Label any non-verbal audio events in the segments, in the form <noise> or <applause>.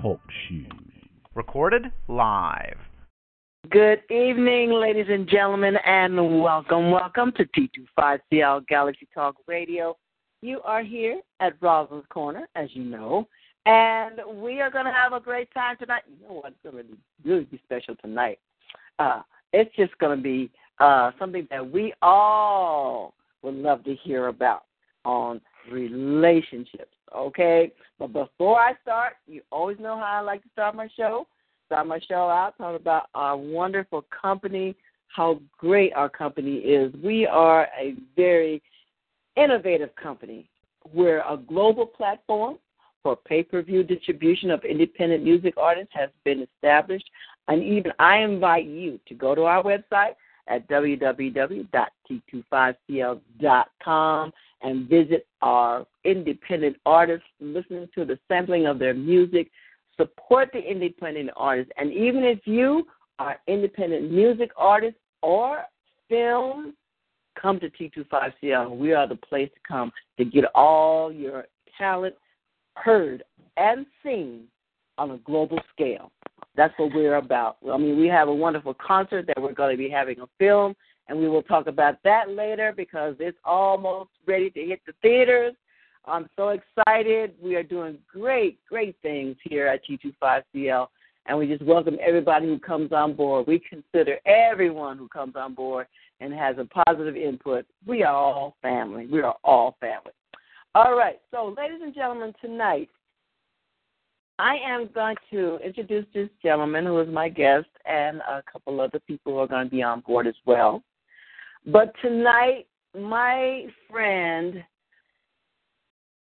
Talk Show. Recorded live. Good evening, ladies and gentlemen, and welcome, welcome to T25CL Galaxy Talk Radio. You are here at Rosalind's Corner, as you know, and we are going to have a great time tonight. You know what's going to be really be special tonight? Uh, it's just going to be uh, something that we all would love to hear about on relationships. Okay, but before I start, you always know how I like to start my show. Start my show out talking about our wonderful company, how great our company is. We are a very innovative company. We're a global platform for pay-per-view distribution of independent music artists has been established, and even I invite you to go to our website at www.t25cl.com and visit our independent artists, listening to the sampling of their music. Support the independent artists. And even if you are independent music artists or film, come to T25CL. We are the place to come to get all your talent heard and seen on a global scale. That's what we're about. I mean, we have a wonderful concert that we're going to be having a film and we will talk about that later because it's almost ready to hit the theaters. I'm so excited. We are doing great, great things here at T25CL, and we just welcome everybody who comes on board. We consider everyone who comes on board and has a positive input. We are all family. We are all family. All right, so ladies and gentlemen, tonight I am going to introduce this gentleman who is my guest and a couple other people who are going to be on board as well. But tonight, my friend,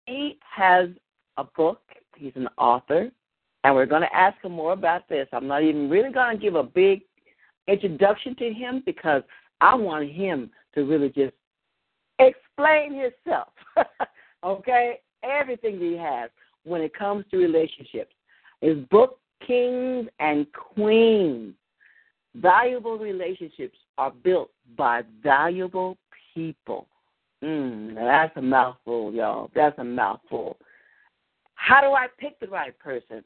he has a book. He's an author, and we're going to ask him more about this. I'm not even really going to give a big introduction to him because I want him to really just explain himself. <laughs> okay? Everything he has when it comes to relationships. His book, Kings and Queens Valuable Relationships are built by valuable people. Mm, that's a mouthful, y'all. That's a mouthful. How do I pick the right person?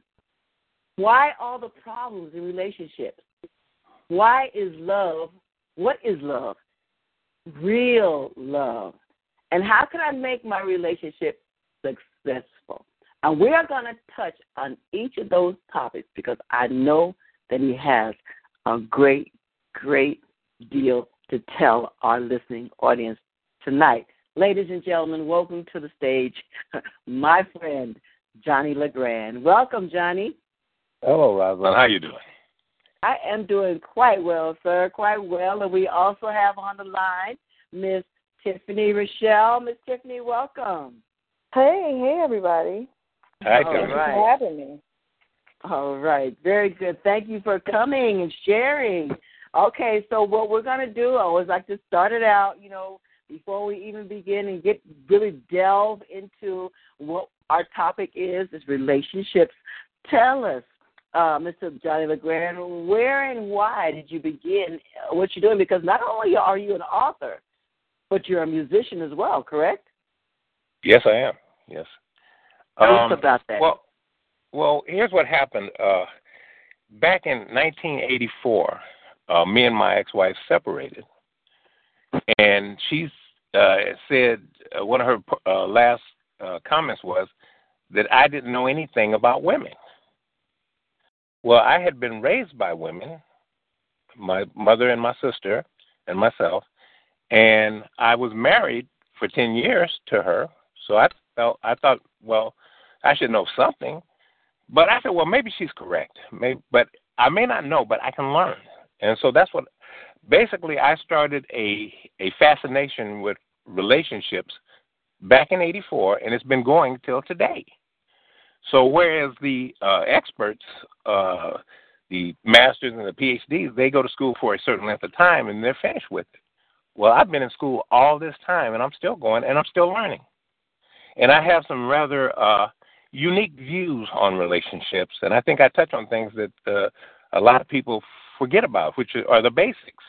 Why all the problems in relationships? Why is love? What is love? Real love. And how can I make my relationship successful? And we are going to touch on each of those topics because I know that he has a great, great deal to tell our listening audience tonight. Ladies and gentlemen, welcome to the stage, <laughs> my friend Johnny LeGrand. Welcome, Johnny. Hello, Rosalind. How are you doing? I am doing quite well, sir, quite well. And we also have on the line Miss Tiffany Rochelle. Miss Tiffany, welcome. Hey, hey, everybody. Hi, All Thank you right. for having me. All right, very good. Thank you for coming and sharing. Okay, so what we're going to do, I always like to start it out, you know, before we even begin and get really delve into what our topic is, is relationships. Tell us, uh, Mr. Johnny LeGrand, where and why did you begin what you're doing? Because not only are you an author, but you're a musician as well, correct? Yes, I am. Yes. Tell Um, us about that. Well, well, here's what happened. Uh, back in 1984, uh, me and my ex-wife separated, and she uh, said uh, one of her uh, last uh, comments was that I didn't know anything about women. Well, I had been raised by women, my mother and my sister and myself, and I was married for 10 years to her. So I felt I thought, well, I should know something. But I said, well, maybe she's correct. Maybe, but I may not know, but I can learn. And so that's what basically I started a a fascination with relationships back in 84 and it's been going till today. So whereas the uh, experts, uh, the masters and the PhDs, they go to school for a certain length of time and they're finished with it. Well, I've been in school all this time and I'm still going and I'm still learning. And I have some rather uh, unique views on relationships, and I think I touch on things that uh, a lot of people forget about, which are the basics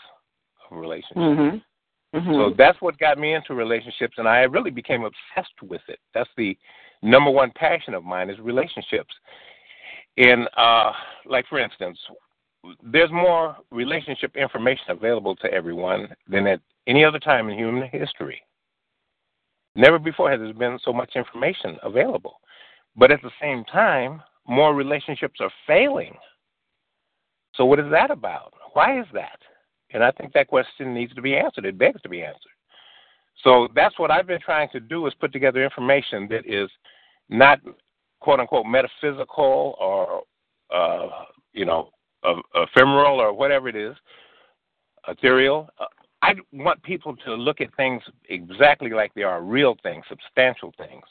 of relationships. Mm-hmm. Mm-hmm. So that's what got me into relationships, and I really became obsessed with it. That's the number one passion of mine is relationships. And uh, like for instance, there's more relationship information available to everyone than at any other time in human history. Never before has there been so much information available. But at the same time, more relationships are failing. So, what is that about? Why is that? And I think that question needs to be answered. It begs to be answered. So, that's what I've been trying to do is put together information that is not quote unquote metaphysical or, uh, you know, ephemeral or whatever it is, ethereal. I want people to look at things exactly like they are real things, substantial things,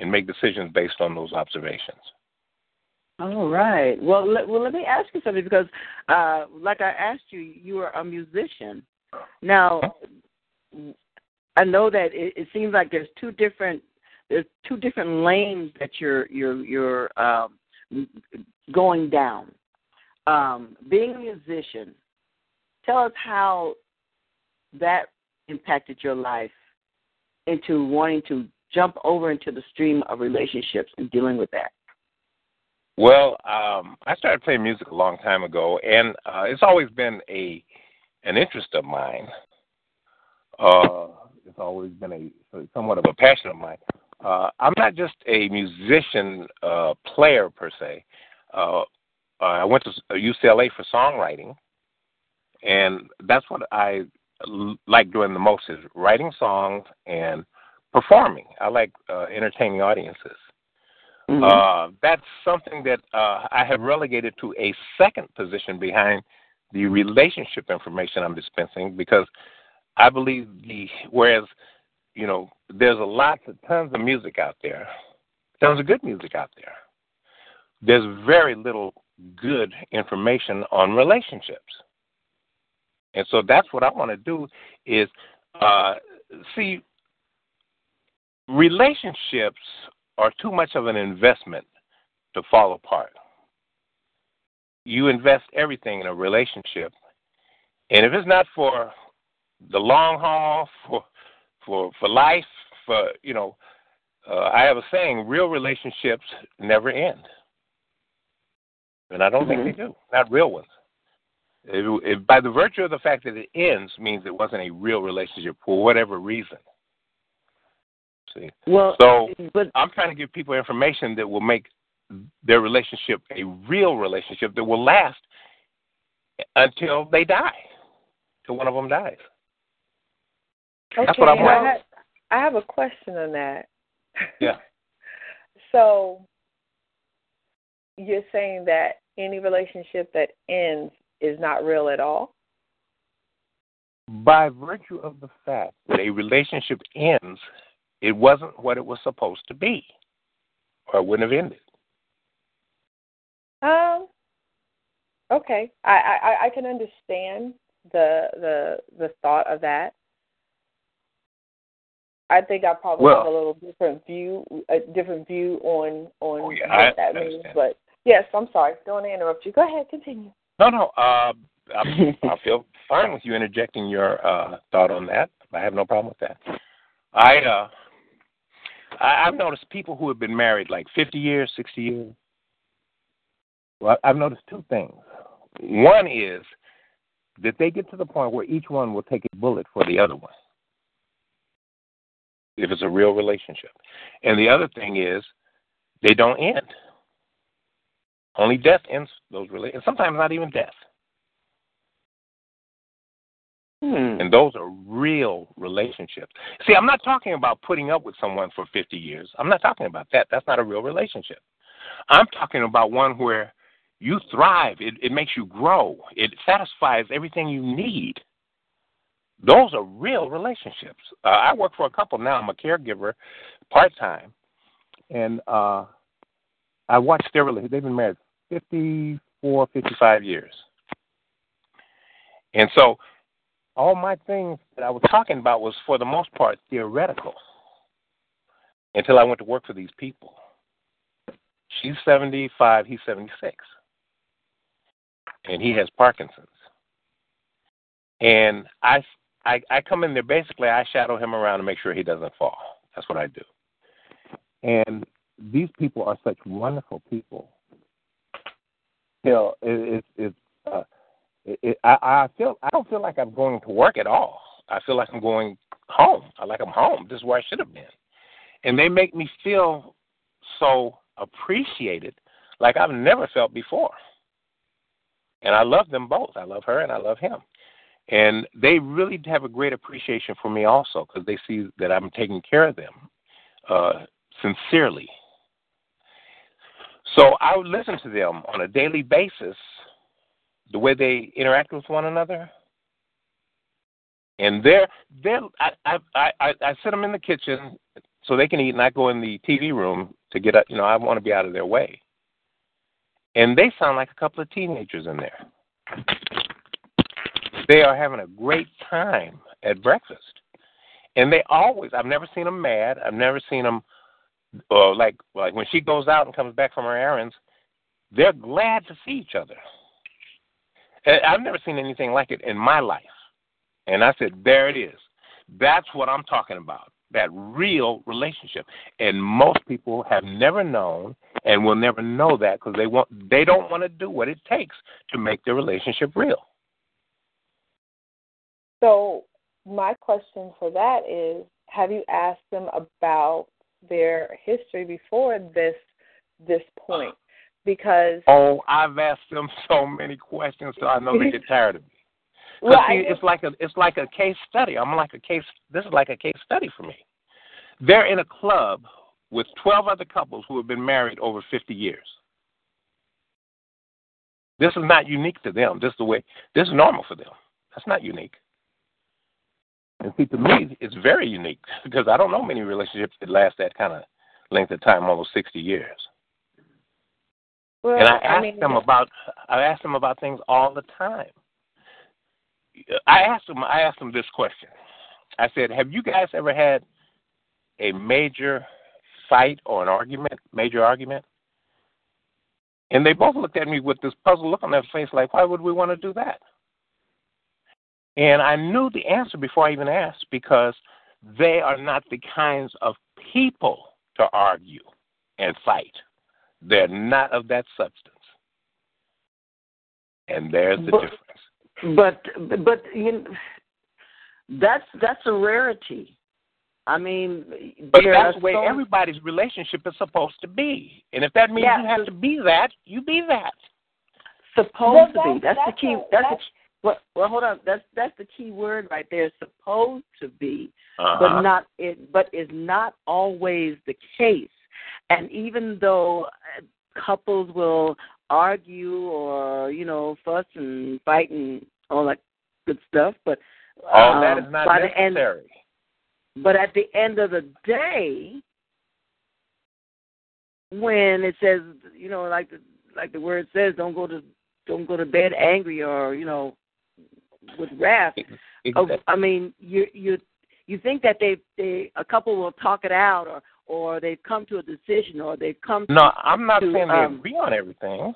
and make decisions based on those observations. All right. Well, let, well, let me ask you something because, uh, like I asked you, you are a musician. Now, I know that it, it seems like there's two different there's two different lanes that you're you're you're um, going down. Um, being a musician, tell us how that impacted your life into wanting to jump over into the stream of relationships and dealing with that. Well, um, I started playing music a long time ago, and uh, it's always been a an interest of mine. Uh, it's always been a somewhat of a passion of mine. Uh, I'm not just a musician uh, player per se. Uh, I went to UCLA for songwriting, and that's what I like doing the most is writing songs and performing. I like uh, entertaining audiences. Mm-hmm. Uh, that's something that uh, I have relegated to a second position behind the relationship information I'm dispensing because I believe the whereas you know there's a lot of tons of music out there, tons of good music out there. There's very little good information on relationships. And so that's what I want to do is uh, see relationships are too much of an investment to fall apart. You invest everything in a relationship, and if it's not for the long haul, for for for life, for you know, uh, I have a saying: real relationships never end. And I don't mm-hmm. think they do. Not real ones. It, it, by the virtue of the fact that it ends means it wasn't a real relationship for whatever reason. See. Well, so but, I'm trying to give people information that will make their relationship a real relationship that will last until they die, till one of them dies. Okay, That's what I want. I have, I have a question on that. <laughs> Yeah. so you're saying that any relationship that ends is not real at all? By virtue of the fact that a relationship ends, it wasn't what it was supposed to be, or it wouldn't have ended. Um. Okay, I, I I can understand the the the thought of that. I think I probably well, have a little different view, a different view on on oh yeah, what I that means. But yes, I'm sorry. Don't want to interrupt you. Go ahead, continue. No, no. Uh, I, I <laughs> feel fine with you interjecting your uh, thought on that. I have no problem with that. I uh, I, I've noticed people who have been married like 50 years, 60 years. Well, I've noticed two things. One is that they get to the point where each one will take a bullet for the other one if it's a real relationship. And the other thing is they don't end. Only death ends those relationships, sometimes not even death. Hmm. And those are real relationships. See, I'm not talking about putting up with someone for 50 years. I'm not talking about that. That's not a real relationship. I'm talking about one where you thrive, it, it makes you grow, it satisfies everything you need. Those are real relationships. Uh, I work for a couple now. I'm a caregiver part time. And uh, I watched their relationship. They've been married 54, 55 years. And so all my things that I was talking about was for the most part theoretical until I went to work for these people. She's 75, he's 76. And he has Parkinson's. And I, I, I come in there basically, I shadow him around to make sure he doesn't fall. That's what I do. And these people are such wonderful people feel it, it, it's uh, it, it I, I feel I don't feel like I'm going to work at all. I feel like I'm going home. I like I'm home. This is where I should have been, and they make me feel so appreciated, like I've never felt before. And I love them both. I love her and I love him. And they really have a great appreciation for me also because they see that I'm taking care of them uh, sincerely. So I would listen to them on a daily basis, the way they interact with one another. And they're, they're I, I, I, I sit them in the kitchen so they can eat, and I go in the TV room to get, up. you know, I want to be out of their way. And they sound like a couple of teenagers in there. They are having a great time at breakfast. And they always, I've never seen them mad. I've never seen them, uh, like, like when she goes out and comes back from her errands, they're glad to see each other. And I've never seen anything like it in my life. And I said, there it is. That's what I'm talking about that real relationship. And most people have never known and will never know that because they want they don't want to do what it takes to make their relationship real. So my question for that is have you asked them about their history before this this point? Because Oh, I've asked them <laughs> so many questions so I know they get tired of me. <laughs> well, see, it's like a it's like a case study. I'm like a case. This is like a case study for me. They're in a club with 12 other couples who have been married over 50 years. This is not unique to them. This is the way. This is normal for them. That's not unique. And see, to me, it's very unique <laughs> because I don't know many relationships that last that kind of length of time, almost 60 years. Well, And I ask mean, them about I ask them about things all the time. I asked them I asked them this question. I said, "Have you guys ever had a major fight or an argument, major argument?" And they both looked at me with this puzzled look on their face, like, "Why would we want to do that?" And I knew the answer before I even asked because they are not the kinds of people to argue and fight. They're not of that substance. And there's the But- difference. But but you know, that's that's a rarity. I mean, But that's are the so- everybody's relationship is supposed to be. And if that means Yeah, you have to be that, you be that. supposed Well, to be. that's- That's, the key. a- that's, that's- the key. Well, well, hold on. That's that's the key word right there. Supposed to be, Uh-huh. but not it. But is not always the case. And even though uh, couples will argue or you know fuss and fight and all that good stuff, but All that um, is not by the end, necessary. but at the end of the day, when it says, you know, like the like the word says, don't go to don't go to bed angry or you know with wrath. Oh, Exactly. I mean, you you you think that they they a couple will talk it out or or they've come to a decision or they've come to No, I'm not to, saying they um, agree on everything,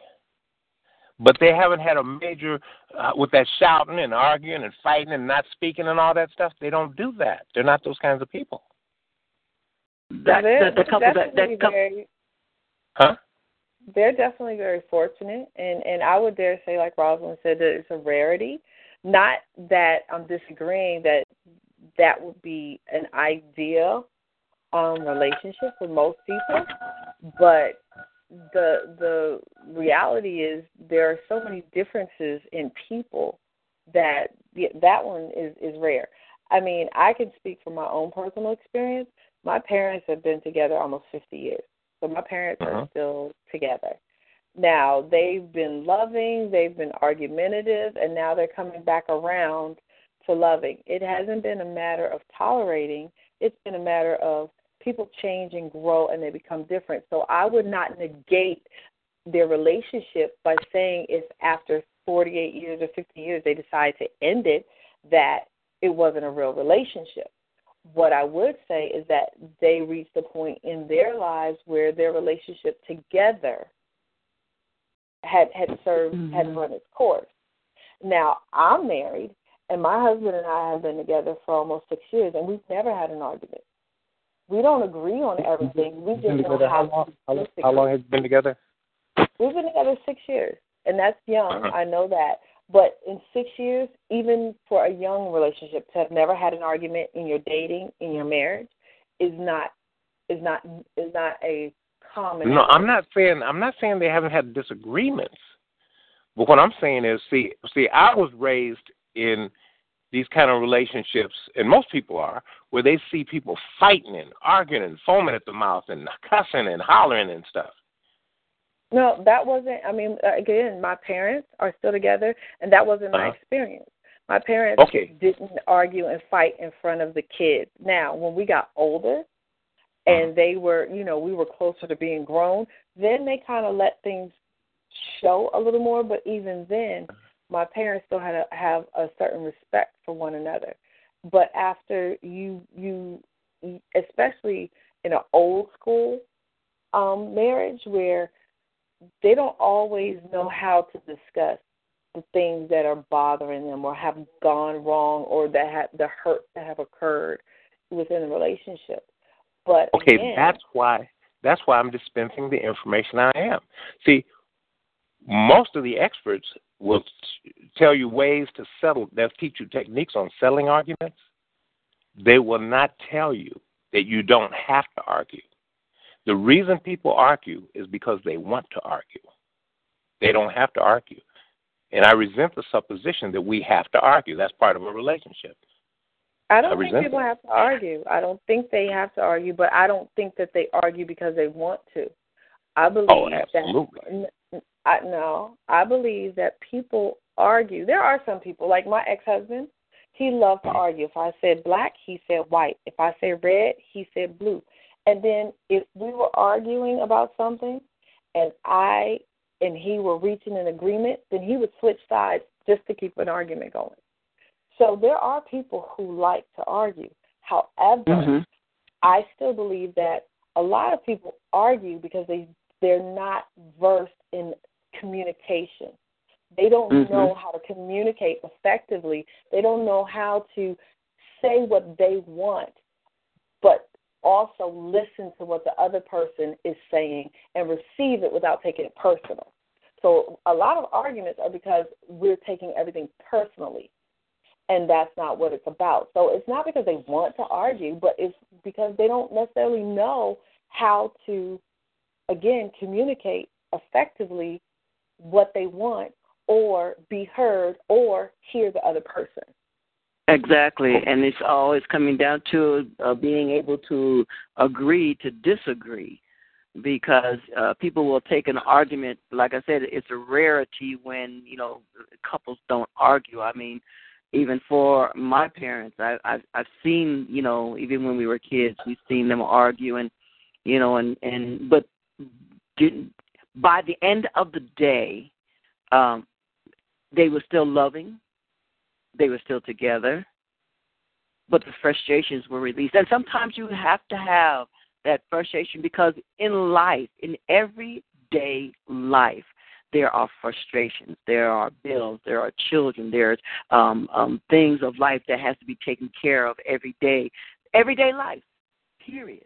but they haven't had a major uh, with that shouting and arguing and fighting and not speaking and all that stuff. They don't do that. They're not those kinds of people, that they're the, the couple that definitely that couple. very, huh? they're definitely very fortunate, and and I would dare say, like Rosalind said, that it's a rarity. Not that I'm disagreeing that that would be an ideal um, relationship for most people, but the the reality is there are so many differences in people that that one is is rare. I mean, I can speak from my own personal experience. My parents have been together almost 50 years. So my parents Uh-huh. are still together. Now, they've been loving, they've been argumentative, and now they're coming back around to loving. It hasn't been a matter of tolerating, it's been a matter of people change and grow and they become different. So I would not negate their relationship by saying if after 48 years or 50 years they decide to end it, that it wasn't a real relationship. What I would say is that they reached a point in their lives where their relationship together had had served had Mhm. run its course. Now I'm married, and my husband and I have been together for almost six years, and we've never had an argument. We don't agree on everything. We just Been know together how how long? How long, how long has it been together? We've been together six years. and that's young. Uh-huh. I know that. But in six years, even for a young relationship to have never had an argument in your dating, in your marriage, is not is not is not a common. No, I'm not saying I'm not saying they haven't had disagreements. But what I'm saying is, see, see, I was raised in these kind of relationships, and most people are, where they see people fighting and arguing and foaming at the mouth and cussing and hollering and stuff. No, that wasn't. I mean, again, my parents are still together, and that wasn't my Uh-huh. experience. My parents Okay. didn't argue and fight in front of the kids. Now, when we got older, and they were, you know, we were closer to being grown, then they kind of let things show a little more. But even then, my parents still had to have a certain respect for one another. But after you, you, especially in an old school um, marriage where they don't always know how to discuss the things that are bothering them or have gone wrong or that have the hurt that have occurred within the relationship. But Okay, again, that's why that's why I'm dispensing the information I am. See, most of the experts will tell you ways to settle. They'll teach you techniques on settling arguments. They will not tell you that you don't have to argue. The reason people argue is because they want to argue. They don't have to argue. And I resent the supposition that we have to argue. That's part of a relationship. I I don't think resent people that. have to argue. I don't think they have to argue, but I don't think that they argue because they want to. I oh, believe Oh, absolutely. that I no, I believe that people argue. There are some people like my ex-husband. He loved to argue. If I said black, he said white. If I said red, he said blue. And then if we were arguing about something, and I and he were reaching an agreement, then he would switch sides just to keep an argument going. So there are people who like to argue. However, Mhm. I still believe that a lot of people argue because they they're not versed in communication. They don't Mhm. know how to communicate effectively. They don't know how to say what they want, but also listen to what the other person is saying and receive it without taking it personal. So a lot of arguments are because we're taking everything personally and that's not what it's about. So it's not because they want to argue, but it's because they don't necessarily know how to, again, communicate effectively what they want or be heard or hear the other person. Exactly, and it's always coming down to uh, being able to agree to disagree, because uh, people will take an argument. Like I said, it's a rarity when you know couples don't argue. I mean, even for my parents, I, I've I've seen you know even when we were kids, we've seen them argue, and you know, and and but didn't by the end of the day, um, they were still loving. They were still together, but the frustrations were released. And sometimes you have to have that frustration because in life, in everyday life, there are frustrations, there are bills, there are children, there's um, um, things of life that has to be taken care of every day, everyday life, period.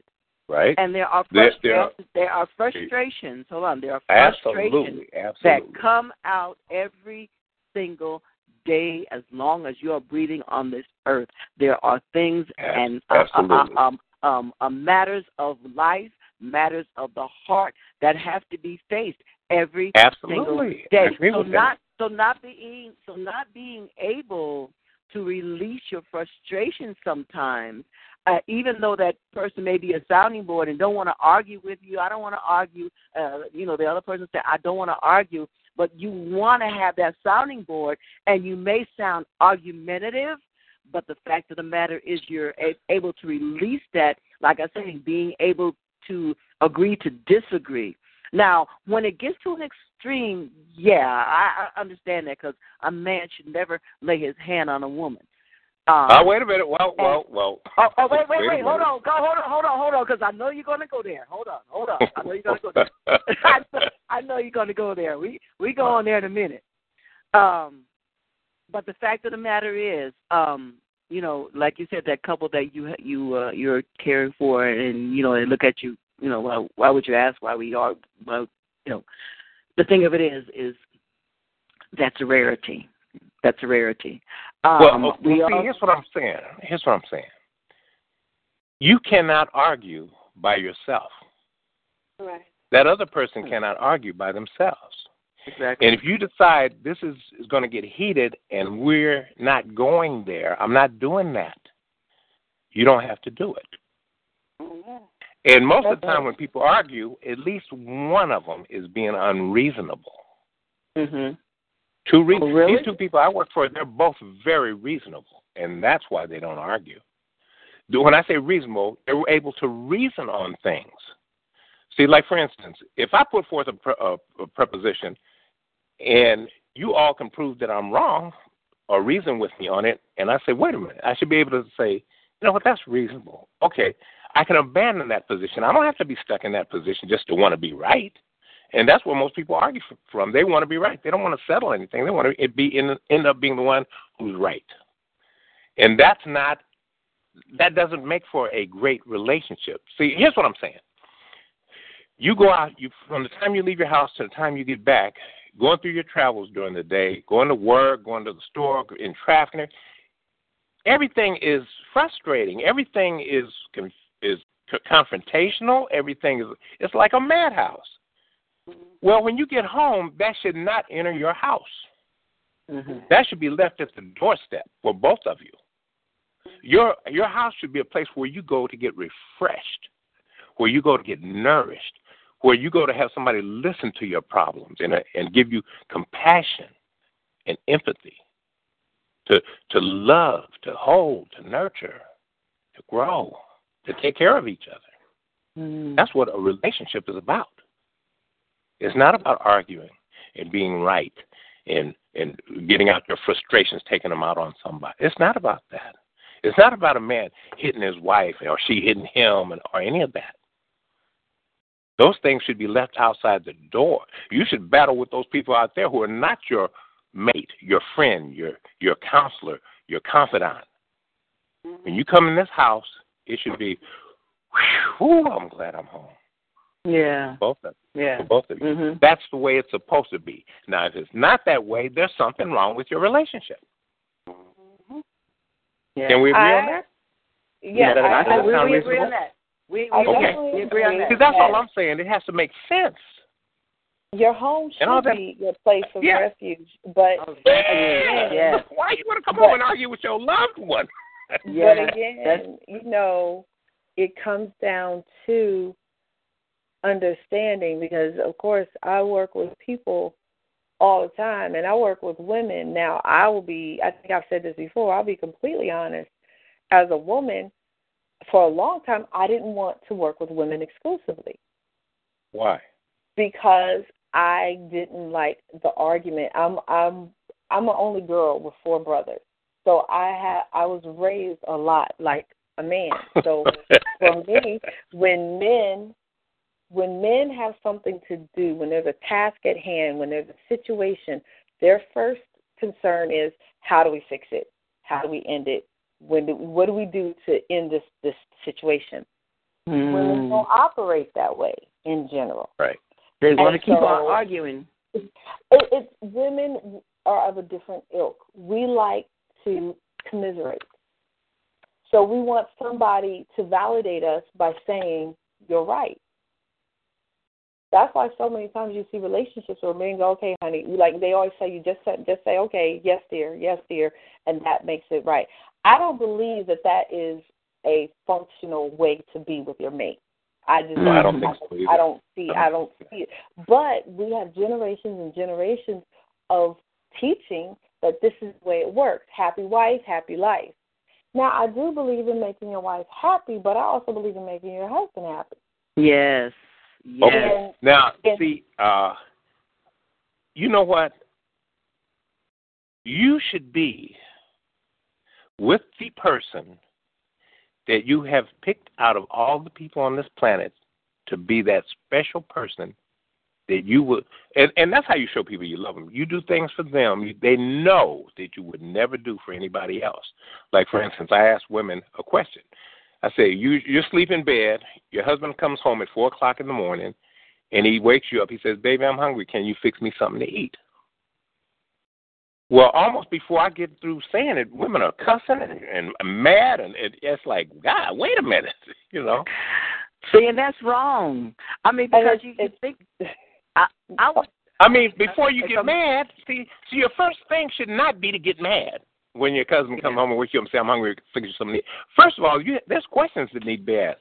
Right? And there are There- there are- there are frustrations. Hold on, there are frustrations Absolutely. that come out every single day as long as you are breathing on this earth. There are things and uh, uh, absolutely. uh, um, um, uh, matters of life, matters of the heart that have to be faced every Absolutely. I day. So with that. not so not being so not being able to release your frustration sometimes. Uh, even though that person may be a sounding board and don't want to argue with you, I don't want to argue. Uh, you know, the other person said, I don't want to argue but you want to have that sounding board, and you may sound argumentative, but the fact of the matter is you're a- able to release that, like I said, being able to agree to disagree. Now, when it gets to an extreme, yeah, I, I understand that because a man should never lay his hand on a woman. Um, Uh, wait a minute. Well, well, well. Oh, oh, wait, wait, Wait wait. Hold on. Go, hold on, hold on, hold on, because I know you're going to go there. Hold on, hold on. I know you're going to go there. <laughs> I, know, I know you're going to go there. We we go on there in a minute. Um, but the fact of the matter is, um, you know, like you said, that couple that you you uh, you're caring for, and you know, they look at you, you know, why, why would you ask why we are? Well, you know, the thing of it is, is That's a rarity. That's a rarity. Um, well, we see, all, here's what I'm saying. Here's what I'm saying. You cannot argue by yourself. Right. That other person cannot argue by themselves. exactly. And if you decide this is, is going to get heated and we're not going there, I'm not doing that. You don't have to do it. And most of the time, when people argue, at least one of them is being unreasonable. mhm. Two re- Oh, really? These two people I work for, they're both very reasonable, and that's why they don't argue. When I say reasonable, they're able to reason on things. See, like for instance, if I put forth a, pre- a, a preposition, and you all can prove that I'm wrong or reason with me on it, and I say, wait a minute, I should be able to say, you know what, that's reasonable. Okay, I can abandon that position. I don't have to be stuck in that position just to want to be right. And that's where most people argue from. They want to be right. They don't want to settle anything. They want to be in, end up being the one who's right. And that's not that doesn't make for a great relationship. See, here's what I'm saying. You go out, you from the time you leave your house to the time you get back, going through your travels during the day, going to work, going to the store, in traffic, everything is frustrating. Everything is is confrontational. Everything is it's like a madhouse. Well, when you get home, that should not enter your house. Mhm. That should be left at the doorstep for both of you. Your your house should be a place where you go to get refreshed, where you go to get nourished, where you go to have somebody listen to your problems and and give you compassion and empathy, to to love, to hold, to nurture, to grow, to take care of each other. Mhm. That's what a relationship is about. It's not about arguing and being right and and getting out your frustrations, taking them out on somebody. It's not about that. It's not about a man hitting his wife or she hitting him and, or any of that. Those things should be left outside the door. You should battle with those people out there who are not your mate, your friend, your your counselor, your confidant. When you come in this house, it should be, whew, I'm glad I'm home. Yeah. Both of them. Yeah. for both of you. Mhm. That's the way it's supposed to be. Now, if it's not that way, there's something wrong with your relationship. Yeah. Can we agree I- on that? Yeah, that- I, I, that I, we, sound we agree on that. We, we, Okay. we agree on that. See, that's all I'm saying. It has to make sense. Your home should that- be your place of Yeah. refuge, but Oh, yeah. Yeah. <laughs> Why you want to come But- home and argue with your loved one? Yeah, but again, that's- you know, it comes down to understanding because, of course, I work with people all the time, and I work with women. Now, I will be, I think I've said this before, I'll be completely honest. As a woman, for a long time, I didn't want to work with women exclusively Why? because I didn't like the argument. I'm I'm I'm an only girl with four brothers. So I had I was raised a lot like a man. So <laughs> for me, when men when men have something to do, when there's a task at hand, when there's a situation, their first concern is how do we fix it? How do we end it? When do, what do we do to end this this situation? Women Mm. don't operate that way in general. right. They want to keep so- on arguing. It, it's women are of a different ilk. We like to commiserate. So we want somebody to validate us by saying you're right. That's why so many times you see relationships where men go, "Okay, honey," you like they always say, "You just say, just say, okay, yes, dear, yes, dear," and that makes it right. I don't believe that that is a functional way to be with your mate. I just No, I don't think so. I don't see I I don't don't see it. But we have generations and generations of teaching that this is the way it works. Happy wife, happy life. Now I do believe in making your wife happy, but I also believe in making your husband happy. Yes. Yes. Okay. Now, And- see, uh, you know what? You should be with the person that you have picked out of all the people on this planet to be that special person that you would, and, and that's how you show people you love them. You do things for them you, they know that you would never do for anybody else. Like, for instance, I ask women a question. I say, you you sleep in bed. Your husband comes home at four o'clock in the morning, and he wakes you up. He says, "Baby, I'm hungry. Can you fix me something to eat?" Well, almost before I get through saying it, women are cussing and, and mad, and it, it's like, God, wait a minute, <laughs> you know. See, and that's wrong. I mean, because you, you think <laughs> I, I would. I mean, before you get mad, see, see, your first thing should not be to get mad when your cousin come home and wake you up and say, "I'm hungry, fix you something." First of all, you, there's questions that need to be asked.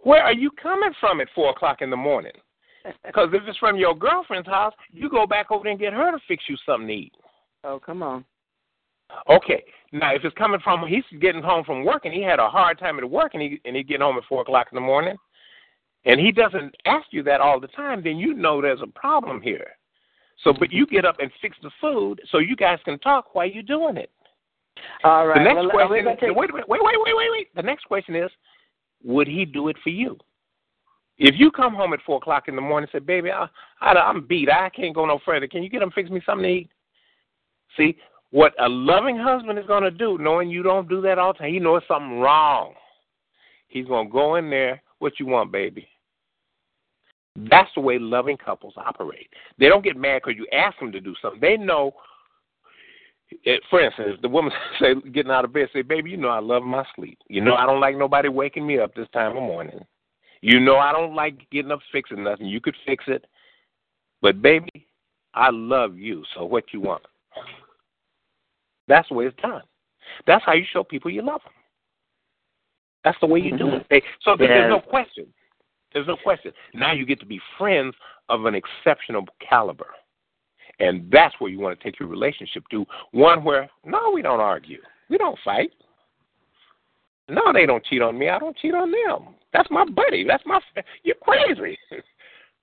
Where are you coming from at four o'clock in the morning? <laughs> Because if it's from your girlfriend's house, you go back over there and get her to fix you something to eat. Oh, come on. Okay. Now, if it's coming from he's getting home from work and he had a hard time at work and he and he getting home at four o'clock in the morning, and he doesn't ask you that all the time, then you know there's a problem here. So, but you get up and fix the food so you guys can talk while you're doing it. All right. The next well, question. take... Wait, wait, wait, wait, wait, wait, wait. The next question is, would he do it for you? If you come home at four o'clock in the morning and say, "Baby, I, I, I'm beat. I can't go no further. Can you get him fix me something to eat?" See what a loving husband is going to do, knowing you don't do that all the time. He knows something wrong. He's going to go in there. What you want, baby? That's the way loving couples operate. They don't get mad because you ask them to do something. They know. For instance, the woman <laughs> say getting out of bed, say, "Baby, you know I love my sleep. You know I don't like nobody waking me up this time of morning. You know I don't like getting up fixing nothing. You could fix it, but baby, I love you. So what you want?" That's the way it's done. That's how you show people you love them. That's the way you do mm-hmm. it. So yes. there's no question. There's no question. Now you get to be friends of an exceptional caliber. And that's where you want to take your relationship to. One where, no, we don't argue. We don't fight. No, they don't cheat on me. I don't cheat on them. That's my buddy. That's my. You're crazy. <laughs>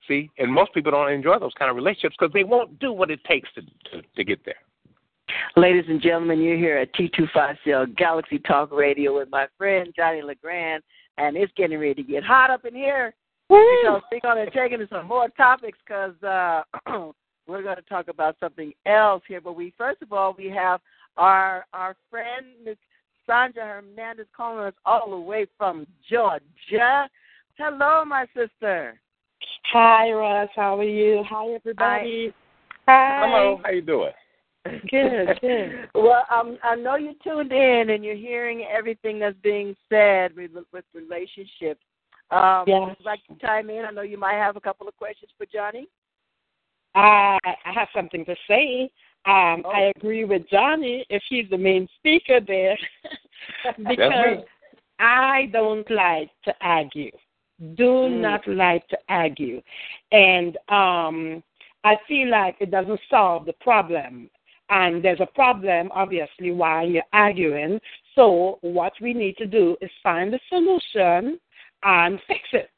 See, and most people don't enjoy those kind of relationships because they won't do what it takes to, to to get there. Ladies and gentlemen, you're here at T25CL Galaxy Talk Radio with my friend Johnny LeGrand, and it's getting ready to get hot up in here. Because we're going to take into some more topics because uh, <clears throat> we're going to talk about something else here. But we first of all we have our our friend Ms. Sandra Hernandez calling us all the way from Georgia. Hello, my sister. Hi, Russ. How are you? Hi, everybody. Hi. Hello. How you doing? Good, <laughs> good. well, um, I know you tuned in and you're hearing everything that's being said with, with relationships. Um, yes. Would you like to chime in? I know you might have a couple of questions for Johnny. I I have something to say. Um, oh. I agree with Johnny if he's the main speaker there, <laughs> because I don't like to argue. Do Mm. not like to argue, and um, I feel like it doesn't solve the problem. And there's a problem, obviously, while you're arguing. So what we need to do is find a solution and fix it.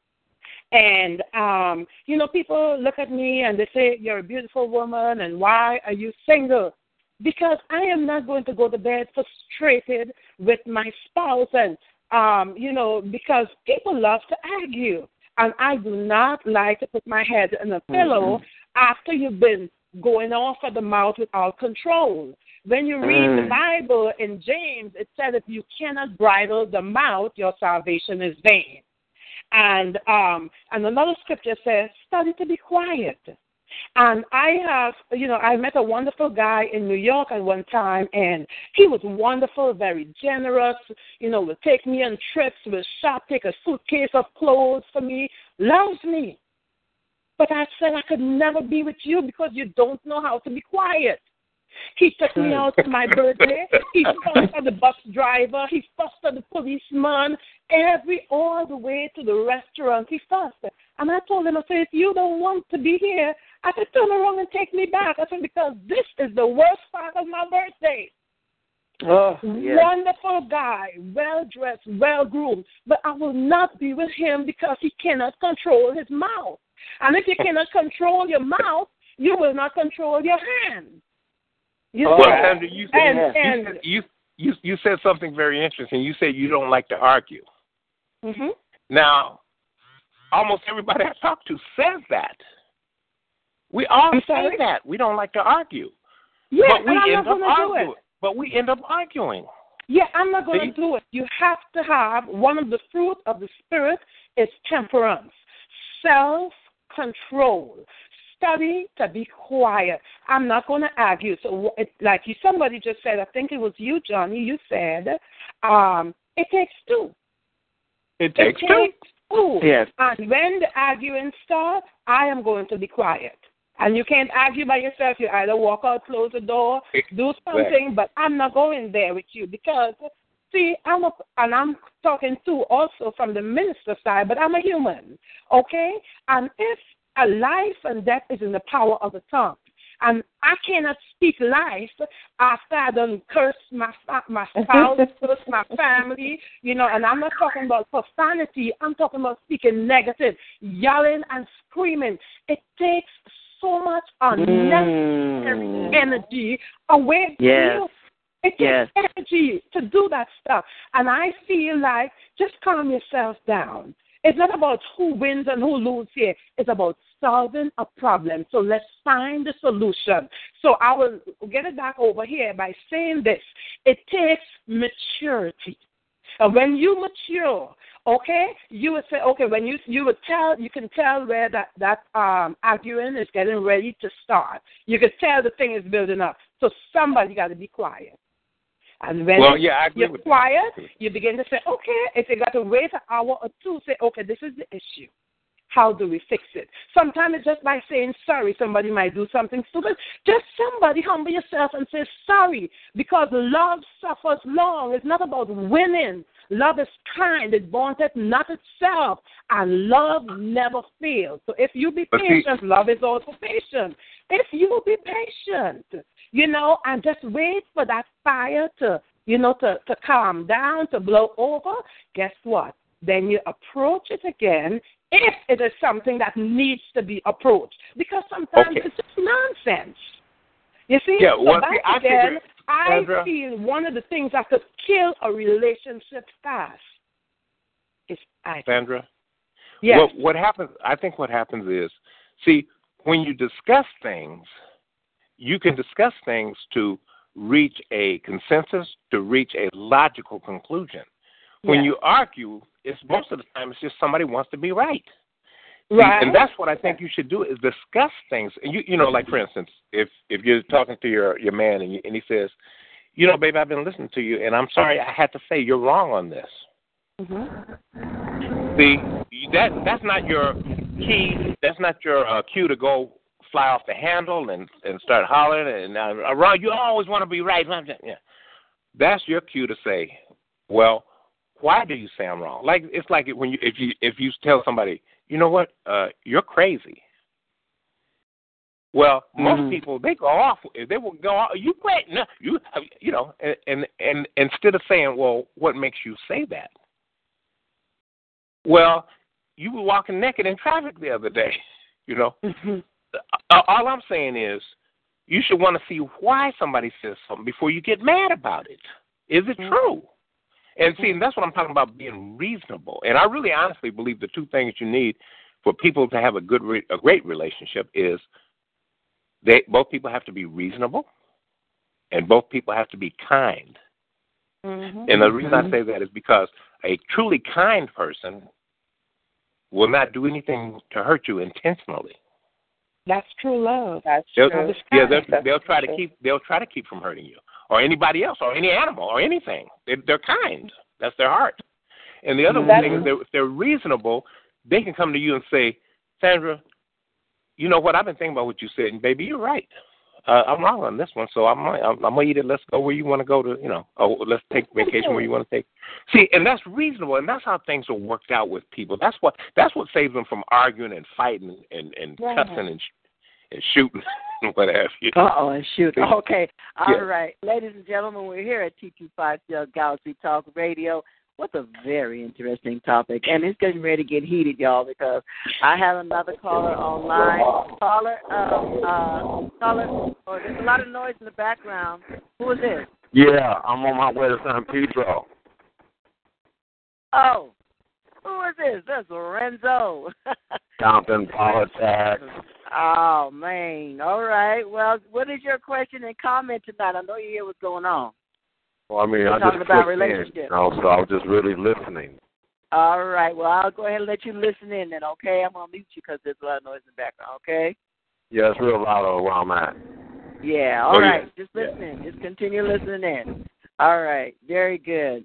And um, you know, people look at me and they say, "You're a beautiful woman, and why are you single?" Because I am not going to go to bed frustrated with my spouse, and um, you know, because people love to argue, and I do not like to put my head in a pillow mm-hmm. after you've been going off at the mouth without control. When you read mm. the Bible in James, it says if you cannot bridle the mouth, your salvation is vain. And um, and another scripture says, study to be quiet. And I have, you know, I met a wonderful guy in New York at one time, and he was wonderful, very generous. You know, would take me on trips, would shop, take a suitcase of clothes for me, loves me. But I said I could never be with you because you don't know how to be quiet. He took me out to my birthday. He <laughs> fussed at the bus driver. He fussed at the policeman. Every all the way to the restaurant, he fussed. And I told him, I said, if you don't want to be here, I said, turn around and take me back. I said, because this is the worst part of my birthday. Oh, yes. Wonderful guy, well dressed, well groomed, but I will not be with him because he cannot control his mouth. And if you cannot control your mouth, you will not control your hand. You well, Sandra, you said, and, you, said you, you you said something very interesting. You said you don't like to argue. Mm-hmm. Now, almost everybody I talk to says that. We all say that. We don't like to argue. Yeah, but we end up going to do arguing. But we end up arguing. Yeah, I'm not going to do it. You have to have one of the fruit of the spirit is temperance, self control. Study to be quiet. I'm not going to argue. So, it, like you, somebody just said, I think it was you, Johnny. You said, um, it takes two. It takes it two. Takes two. Yes. And when the arguing starts, I am going to be quiet. And you can't argue by yourself. You either walk out, close the door, do something, but I'm not going there with you because see, I'm a, and I'm talking too also from the minister side, but I'm a human, okay? And if a life and death is in the power of the tongue, and I cannot speak life after I done curse my my <laughs> spouse, curse my family, you know. And I'm not talking about profanity. I'm talking about speaking negative, yelling and screaming. It takes so much unnecessary Mm. energy away from Yes. you. It takes Yes. energy to do that stuff. And I feel like just calm yourself down. It's not about who wins and who loses here. It's about solving a problem. So let's find the solution. So I will get it back over here by saying this. It takes maturity. And when you mature, okay, you would say, okay, when you you would tell, you can tell where that that um arguing is getting ready to start. You can tell the thing is building up. So somebody got to be quiet. And when Well, yeah, you're quiet, that. you begin to say, okay, if you got to wait an hour or two, say, okay, this is the issue. How do we fix it? Sometimes it's just by saying sorry. Somebody might do something stupid. Just somebody humble yourself and say sorry because love suffers long. It's not about winning. Love is kind. It vaunteth not itself. And love never fails. So if you be patient, love is also patient. If you be patient, you know, and just wait for that fire to, you know, to, to calm down, to blow over, guess what? Then you approach it again if it is something that needs to be approached. Because sometimes Okay. it's just nonsense. You see? Yeah, so back I again, I feel one of the things that could kill a relationship fast is I Sandra. Yes. What, what happens? I think what happens is, see, when you discuss things, you can discuss things to reach a consensus, to reach a logical conclusion. When Yes. you argue, it's most of the time it's just somebody wants to be right. Right. And that's what I think you should do is discuss things. And you you know, like for instance, if if you're talking to your your man and you, and he says, you know, baby, I've been listening to you, and I'm sorry I had to say you're wrong on this. Mhm. See, that that's not your key. That's not your uh, cue to go fly off the handle and and start hollering and uh, Ron, you always want to be right. Yeah, that's your cue to say, well, why do you say I'm wrong? Like it's like when you if you if you tell somebody, you know what, uh, you're crazy. Well, most Mhm. people they go off. They will go off. You quit. No, you you know, and, and and instead of saying, well, what makes you say that? Well, you were walking naked in traffic the other day. <laughs> You know, Mhm. Uh, all I'm saying is, you should want to see why somebody says something before you get mad about it. Is it Mhm. true? And see, and that's what I'm talking about being reasonable. And I really honestly believe the two things you need for people to have a good, re- a great relationship is they both people have to be reasonable, and both people have to be kind. Mhm. And the reason I Mhm. say that is because a truly kind person will not do anything to hurt you intentionally. That's true love. That's They'll, true. yeah, they'll, That's they'll try to keep they'll try to keep from hurting you or anybody else or any animal or anything. They, they're kind. That's their heart. And the other That's- thing is, they're, if they're reasonable, they can come to you and say, Sandra, you know what? I've been thinking about what you said, and baby, you're right. Uh, I'm wrong on this one, so I'm I'm, I'm gonna eat it. Let's go where you want to go to, you know. Oh, let's take vacation where you want to take. See, and that's reasonable, and that's how things are worked out with people. That's what that's what saves them from arguing and fighting and and Right. cussing and and shooting <laughs> and what have you. Uh oh, and shooting. Okay. all Yeah. right, Ladies and gentlemen, we're here at T250 Galaxy Talk Radio. What's a very interesting topic. And it's getting ready to get heated, y'all, because I have another caller online. Caller, um, uh, caller, oh, there's a lot of noise in the background. Who is this? Yeah, I'm on my way to San Pedro. Oh, who is this? That's Lorenzo. <laughs> Compton Politics. oh, man. All right. Well, what is your question and comment tonight? I know you hear what's going on. Well, I mean, We're I talking just about clicked in, relationship. so I was just really listening. All right. Well, I'll go ahead and let you listen in then, okay? I'm going to mute you because there's a lot of noise in the background, okay? Yeah, it's real loud over where I'm at. Yeah, all Oh, yeah. right. Just listening. Just continue listening in. All right, very good.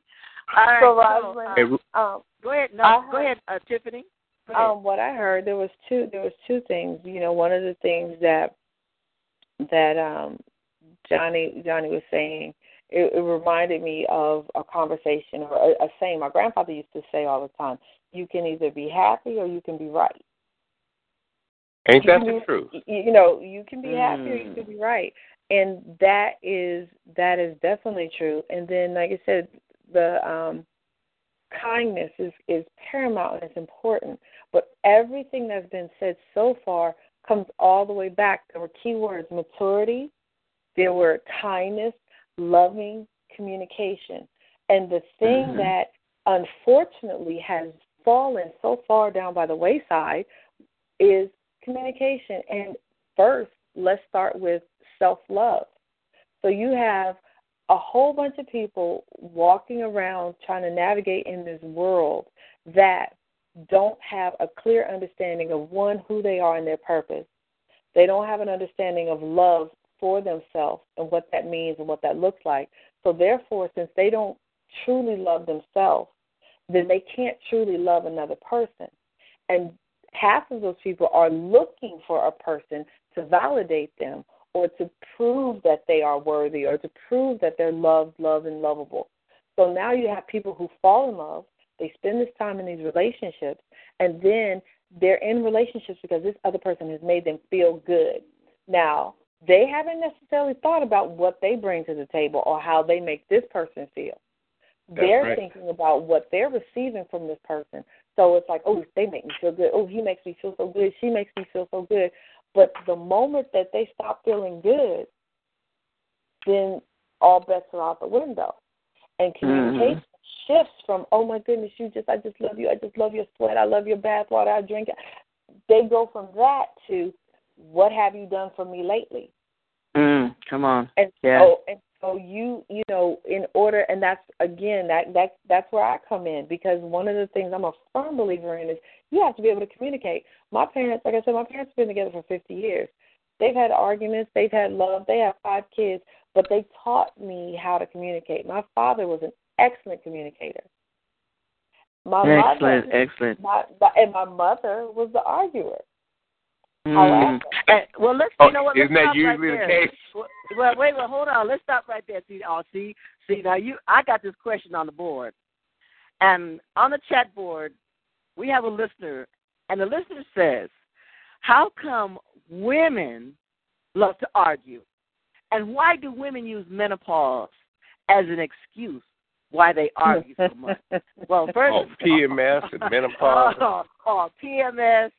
All right, So, so, Rosalind, Hey, Um, go ahead. No, I go ahead, uh, Tiffany. Go ahead. Um, what I heard there was two there was two things. You know, one of the things that that um Johnny Johnny was saying, it, it reminded me of a conversation or a, a saying my grandfather used to say all the time. You can either be happy or you can be right. Ain't that can the be- truth? You know, you can be happy or you Mm. can be right, and that is that is definitely true. And then, like I said, the um kindness is is paramount and it's important. But everything that's been said so far comes all the way back. There were key words: maturity. There were kindness, loving communication, and the thing Mhm. that unfortunately has fallen so far down by the wayside is communication. And first, let's start with self love. So you have a whole bunch of people walking around trying to navigate in this world that don't have a clear understanding of one, who they are and their purpose. They don't have an understanding of love for themselves and what that means and what that looks like. So, therefore, since they don't truly love themselves, then they can't truly love another person. And half of those people are looking for a person to validate them or to prove that they are worthy or to prove that they're loved, loved, and lovable. So now you have people who fall in love, they spend this time in these relationships, and then they're in relationships because this other person has made them feel good. Now, they haven't necessarily thought about what they bring to the table or how they make this person feel. That's they're right. thinking about what they're receiving from this person. So it's like, oh, they make me feel good. Oh, he makes me feel so good. She makes me feel so good. But the moment that they stop feeling good, then all bets are out the window. And communication shifts from, oh my goodness, you just, I just love you. I just love your sweat. I love your bath water. I drink it. They go from that to, what have you done for me lately? Mm, come on. And Yeah. so and so you you know in order and that's again that that that's where I come in because one of the things I'm a firm believer in is you have to be able to communicate. My parents, like I said, my parents have been together for 50 years. They've had arguments, they've had love, they have five kids, but they taught me how to communicate. My father was an excellent communicator. My Excellent, mother, excellent. my and my mother was the arguer. Mm. However- And, well, let's. Oh, you know what? isn't let's that stop usually right the there. case? Well, well, wait, well, hold on. Let's stop right there. See, oh, see, see. Now you, I got this question on the board, and on the chat board, we have a listener, and the listener says, "How come women love to argue, and why do women use menopause as an excuse why they argue so much?" <laughs> Well, first, Oh, PMS and menopause. <laughs> oh, oh, PMS.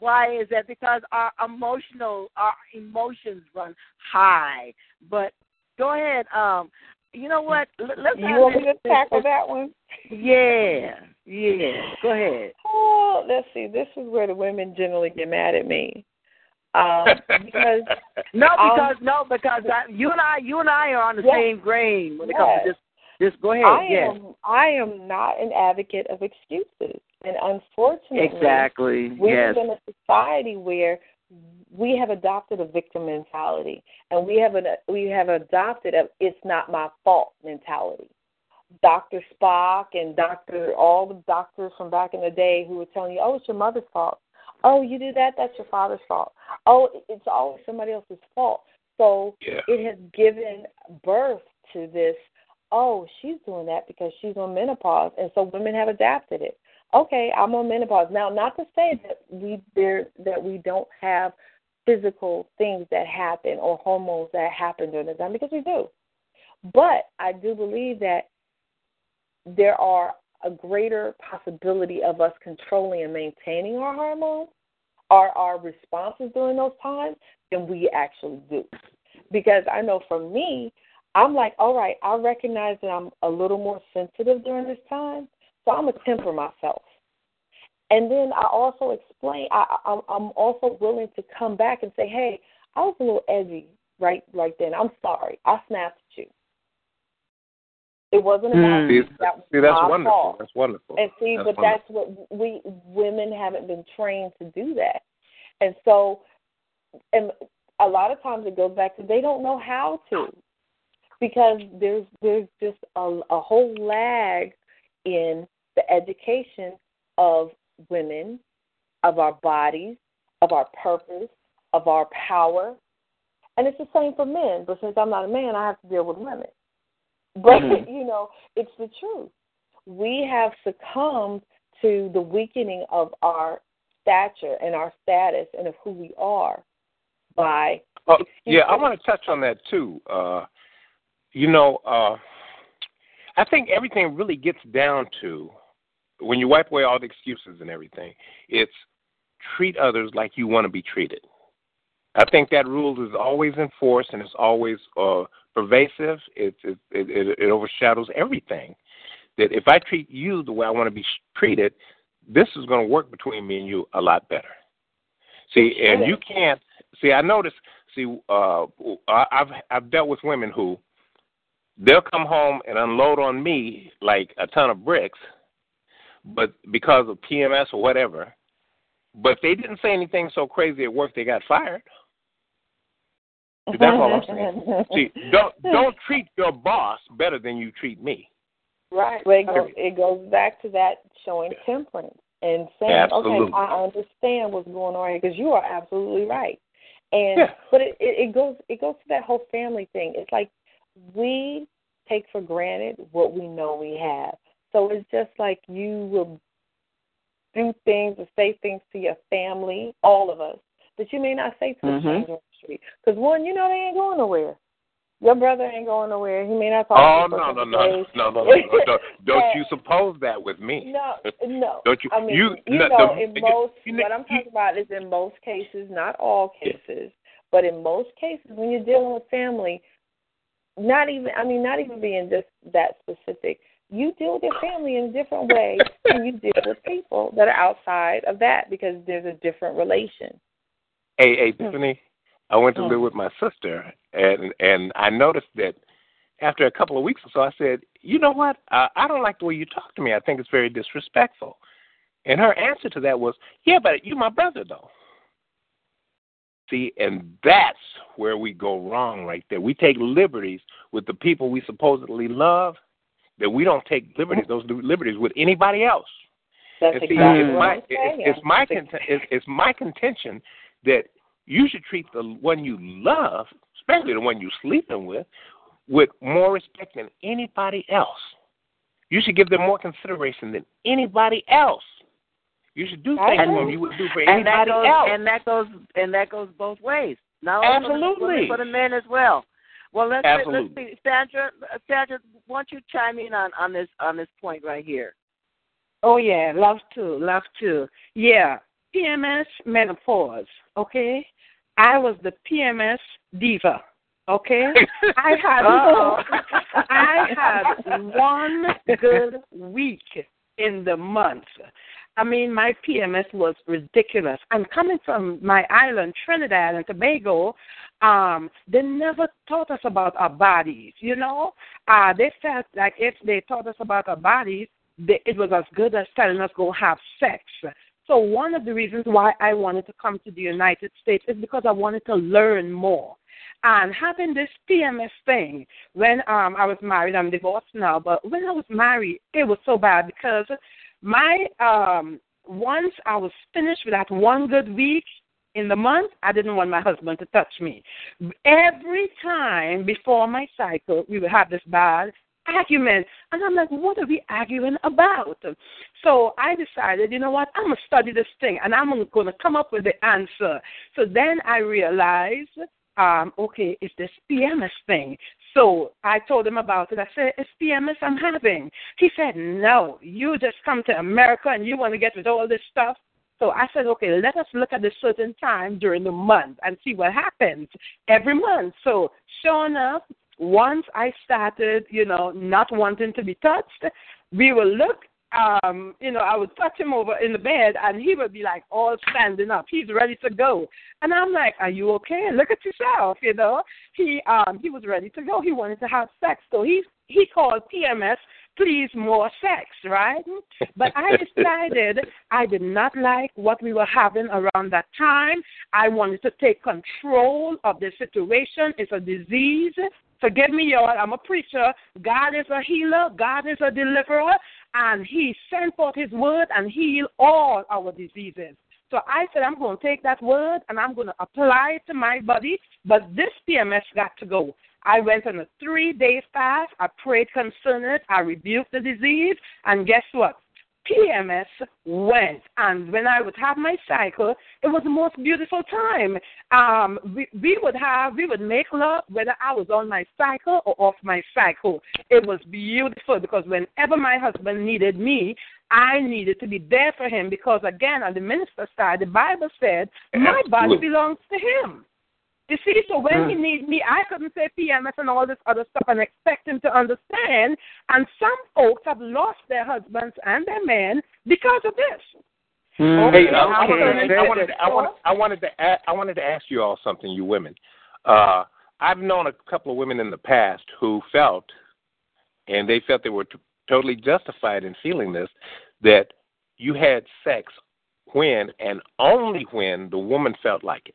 Why is that? Because our emotional, our emotions run high. But go ahead. Um, you know what? Let, let's You want me to tackle that one? Yeah, yeah. Go ahead. Oh, let's see. This is where the women generally get mad at me. Um, because <laughs> No, Um, because no, because I, you and I, you and I are on the Yes. same grain when it comes to Yes. this. Just go ahead. I yes. am I am not an advocate of excuses. And unfortunately Exactly. we yes. live in a society where we have adopted a victim mentality and we have an we have adopted a it's not my fault mentality. Dr. Spock and Dr. all the doctors from back in the day who were telling you, Oh, it's your mother's fault. Oh, you do that, that's your father's fault. Oh, it's always somebody else's fault. So Yeah. it has given birth to this, oh, she's doing that because she's on menopause and so women have adapted it. Okay, I'm on menopause. Now not to say that we there that we don't have physical things that happen or hormones that happen during the time because we do. But I do believe that there are a greater possibility of us controlling and maintaining our hormones or our responses during those times than we actually do. Because I know for me, I'm like, all right, I recognize that I'm a little more sensitive during this time, so I'm gonna temper myself. And then I also explain. I, I, I'm also willing to come back and say, hey, I was a little edgy right right then. I'm sorry. I snapped at you. It wasn't about Mm. me. See, That was see, that's my wonderful. fault. That's wonderful. And see, That's but that's what we women haven't been trained to do that. And so and a lot of times it goes back to they don't know how to because there's there's just a, a whole lag in the education of women, of our bodies, of our purpose, of our power. And it's the same for men, but since I'm not a man, I have to deal with women. But, mm-hmm. <laughs> you know, it's the truth. We have succumbed to the weakening of our stature and our status and of who we are by. Uh, yeah, I want to touch on that too. Uh, you know, uh, I think everything really gets down to when you wipe away all the excuses and everything, it's treat others like you want to be treated. I think that rule is always enforced and it's always uh, pervasive. It, it, it, it overshadows everything. That if I treat you the way I want to be treated, this is going to work between me and you a lot better. See, and you can't see. I notice. See, uh, I've I've dealt with women who they'll come home and unload on me like a ton of bricks, but because of PMS or whatever. But they didn't say anything so crazy at work they got fired. That's all I'm saying. <laughs> See, don't don't treat your boss better than you treat me. Right. It goes, it goes back to that showing temperance and saying, absolutely. okay, I understand what's going on here because you are absolutely right. And yeah. but it, it, it goes it goes to that whole family thing. It's like we take for granted what we know we have. So it's just like you will do things or say things to your family, all of us, that you may not say to mm-hmm. a stranger on the street. Because one, you know they ain't going nowhere. Your brother ain't going nowhere. He may not talk oh, to you no, no, no, no, no, no, <laughs> no, Don't, don't you suppose that with me? No, no. <laughs> don't you? I mean, you, you no, know, the, in most, you, what I'm talking about is in most cases, not all cases, but in most cases, when you're dealing with family, not even, I mean, not even being just that specific, you deal with your family in different ways than you deal with people that are outside of that because there's a different relation. Hey, hey, Tiffany, I went to live with my sister, and and I noticed that after a couple of weeks or so, I said, you know what? Uh, I don't like the way you talk to me. I think it's very disrespectful. And her answer to that was, yeah, but you're my brother, though. See, and that's where we go wrong right there. We take liberties with the people we supposedly love, that we don't take liberties, those liberties with anybody else. That's see, exactly it's my, it's, it's my it's, it's my contention that you should treat the one you love, especially the one you're sleeping with, with more respect than anybody else. You should give them more consideration than anybody else. You should do things for you would do for and anybody that goes, else. And that goes and that goes both ways. Not Absolutely. for the, for the men as well. Well, let's Absolutely. let's see, Sandra. Sandra, why don't you chime in on on this on this point right here? Oh yeah, love to, love to. Yeah, PMS menopause. Okay, I was the PMS diva. Okay, <laughs> I had <laughs> I had one good week in the month. I mean, my PMS was ridiculous. And coming from my island, Trinidad and Tobago, um, they never taught us about our bodies. You know, uh, they felt like if they taught us about our bodies, they, it was as good as telling us go have sex. So one of the reasons why I wanted to come to the United States is because I wanted to learn more. And having this PMS thing, when um I was married, I'm divorced now, but when I was married, it was so bad because my um once I was finished with that one good week in the month, I didn't want my husband to touch me. Every time before my cycle, we would have this bad argument. And I'm like, what are we arguing about? So I decided, you know what, I'm going to study this thing and I'm going to come up with the answer. So then I realized, um, okay, it's this PMS thing. So I told him about it. I said, it's PMS I'm having. He said, no, you just come to America and you want to get with all this stuff. So I said, okay, let us look at a certain time during the month and see what happens every month. So sure enough, once I started, you know, not wanting to be touched, we will look um, you know, I would touch him over in the bed and he would be like all standing up. He's ready to go. And I'm like, Are you okay? Look at yourself, you know. He um he was ready to go. He wanted to have sex. So he he called PMS please more sex, right? But I <laughs> decided I did not like what we were having around that time. I wanted to take control of the situation. It's a disease. Forgive me, y'all. I'm a preacher. God is a healer. God is a deliverer. And He sent forth His word and healed all our diseases. So I said, I'm going to take that word and I'm going to apply it to my body. But this PMS got to go. I went on a three day fast. I prayed concerning it. I rebuked the disease. And guess what? PMS went. And when I would have my cycle, it was the most beautiful time. Um, we, we would have, we would make love whether I was on my cycle or off my cycle. It was beautiful because whenever my husband needed me, I needed to be there for him because, again, on the minister side, the Bible said, my body belongs to him. You see, so when mm. he needs me, I couldn't say PMS and all this other stuff and expect him to understand. And some folks have lost their husbands and their men because of this. Mm. Hey, okay. I, wanted, I, wanted, I, wanted, I wanted to ask, I wanted to ask you all something, you women. Uh, I've known a couple of women in the past who felt, and they felt they were t- totally justified in feeling this, that you had sex when and only when the woman felt like it.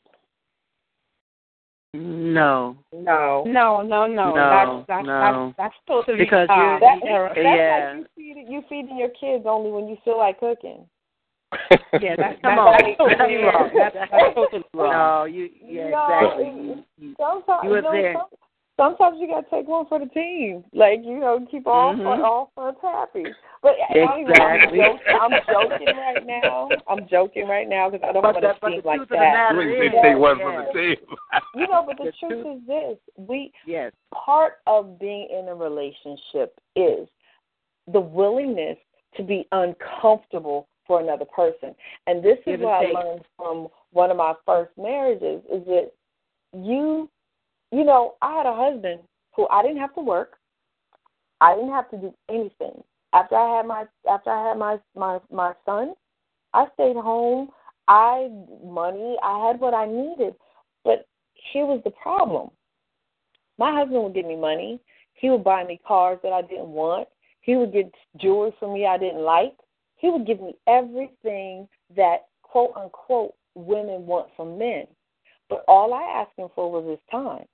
No. No. No, no, no. No, that's, that's, no. That's, that's totally because uh, you're, That, yeah. that's like you feed you feeding your kids only when you feel like cooking. yeah, that's, <laughs> Come that's, on. that's totally <laughs> wrong. That's, that's totally wrong. No, you yeah, no, exactly. it- You- Sometimes You were you know, there. some- sometimes you gotta take one for the team. Like you know, keep all Mhm. fun, all fronts happy. But Exactly. I'm, joking, I'm joking right now. I'm joking right now because I don't want the- to but seem like truth that. matter They is, say one yeah. for the team. <laughs> You know, but the, The truth truth- is this: we Yes. part of being in a relationship is the willingness to be uncomfortable for another person. And this is Give and what I learned from one of my first marriages is that you you know, I had a husband who I didn't have to work. I didn't have to do anything. After I had my after I had my my my son, I stayed home. I money, I had what I needed. But here was the problem. My husband would give me money. He would buy me cars that I didn't want. He would get jewelry for me I didn't like. He would give me everything that quote unquote women want from men. But all I asked him for was his time.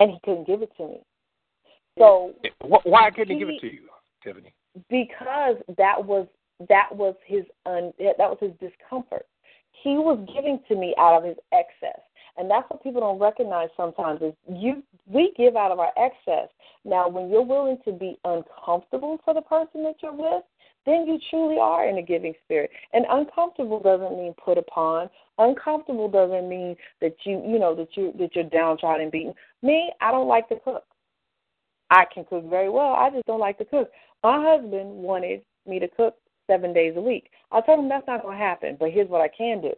And he couldn't give it to me. So Why couldn't he give it to you, Tiffany? because that was that was his un, that was his discomfort. He was giving to me out of his excess, and that's what people don't recognize sometimes. Is you we give out of our excess. Now, when you're willing to be uncomfortable for the person that you're with, then you truly are in a giving spirit. And uncomfortable doesn't mean put upon. Uncomfortable doesn't mean that you you know that you that you're downtrodden and beaten. Me, I don't like to cook. I can cook very well. I just don't like to cook. My husband wanted me to cook seven days a week. I told him that's not going to happen, but here's what I can do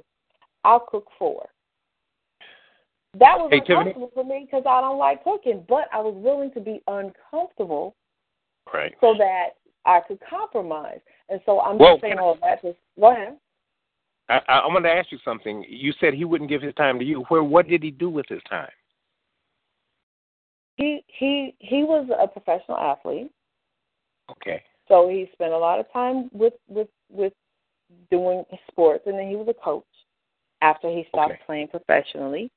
I'll cook four. That was Hey, Tiffany. uncomfortable for me because I don't like cooking, but I was willing to be uncomfortable Right. so that I could compromise. And so I'm Well, just saying I- all that. Just, go ahead. I, I, I want to ask you something. You said he wouldn't give his time to you. Where? What did he do with his time? He he he was a professional athlete. Okay. So he spent a lot of time with with with doing sports, and then he was a coach after he stopped Okay. playing professionally.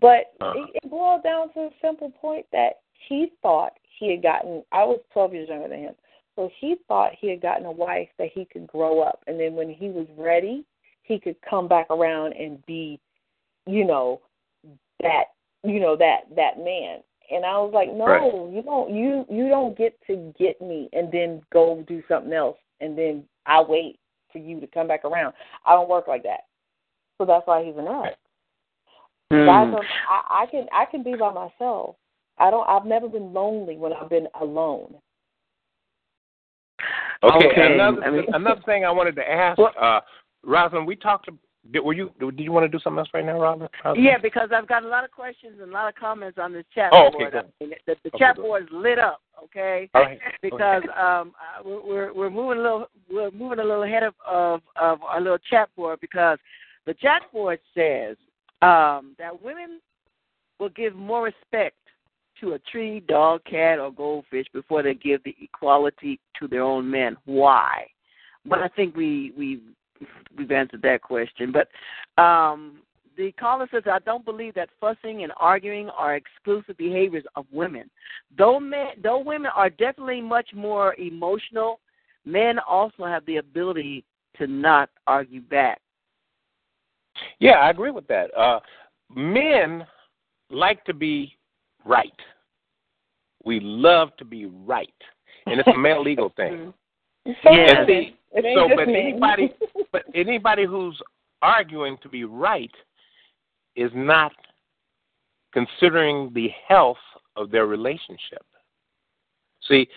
But Uh-huh. it, it boiled down to a simple point that he thought he had gotten. I was 12 years younger than him, so he thought he had gotten a wife that he could grow up, and then when he was ready, he could come back around and be, you know, that you know that that man. And I was like, no, Right. you don't you you don't get to get me and then go do something else and then I wait for you to come back around. I don't work like that. So that's why he's an addict. Hmm. Guys I, I can I can be by myself. I don't I've never been lonely when I've been alone. Okay. Okay, Another I mean- another thing I wanted to ask, Well- uh, Rosalind, we talked. Did, were you? Did you want to do something else right now, Rosalind? Yeah, because I've got a lot of questions and a lot of comments on this chat Oh, okay, board. good. I mean, the the Okay, chat good. board is lit up. Okay. All right. because um we're we're we're moving a little we're moving a little ahead of of, of our little chat board because the chat board says um that women will give more respect to a tree, dog, cat, or goldfish before they give the equality to their own men. Why? But I think we we we've answered that question. But um, the caller says, I don't believe that fussing and arguing are exclusive behaviors of women. Though men, though women are definitely much more emotional, men also have the ability to not argue back. Yeah, I agree with that. Uh, men like to be right. We love to be right, and it's a male <laughs> ego thing. And see, so, but anybody, <laughs> but anybody who's arguing to be right is not considering the health of their relationship. See,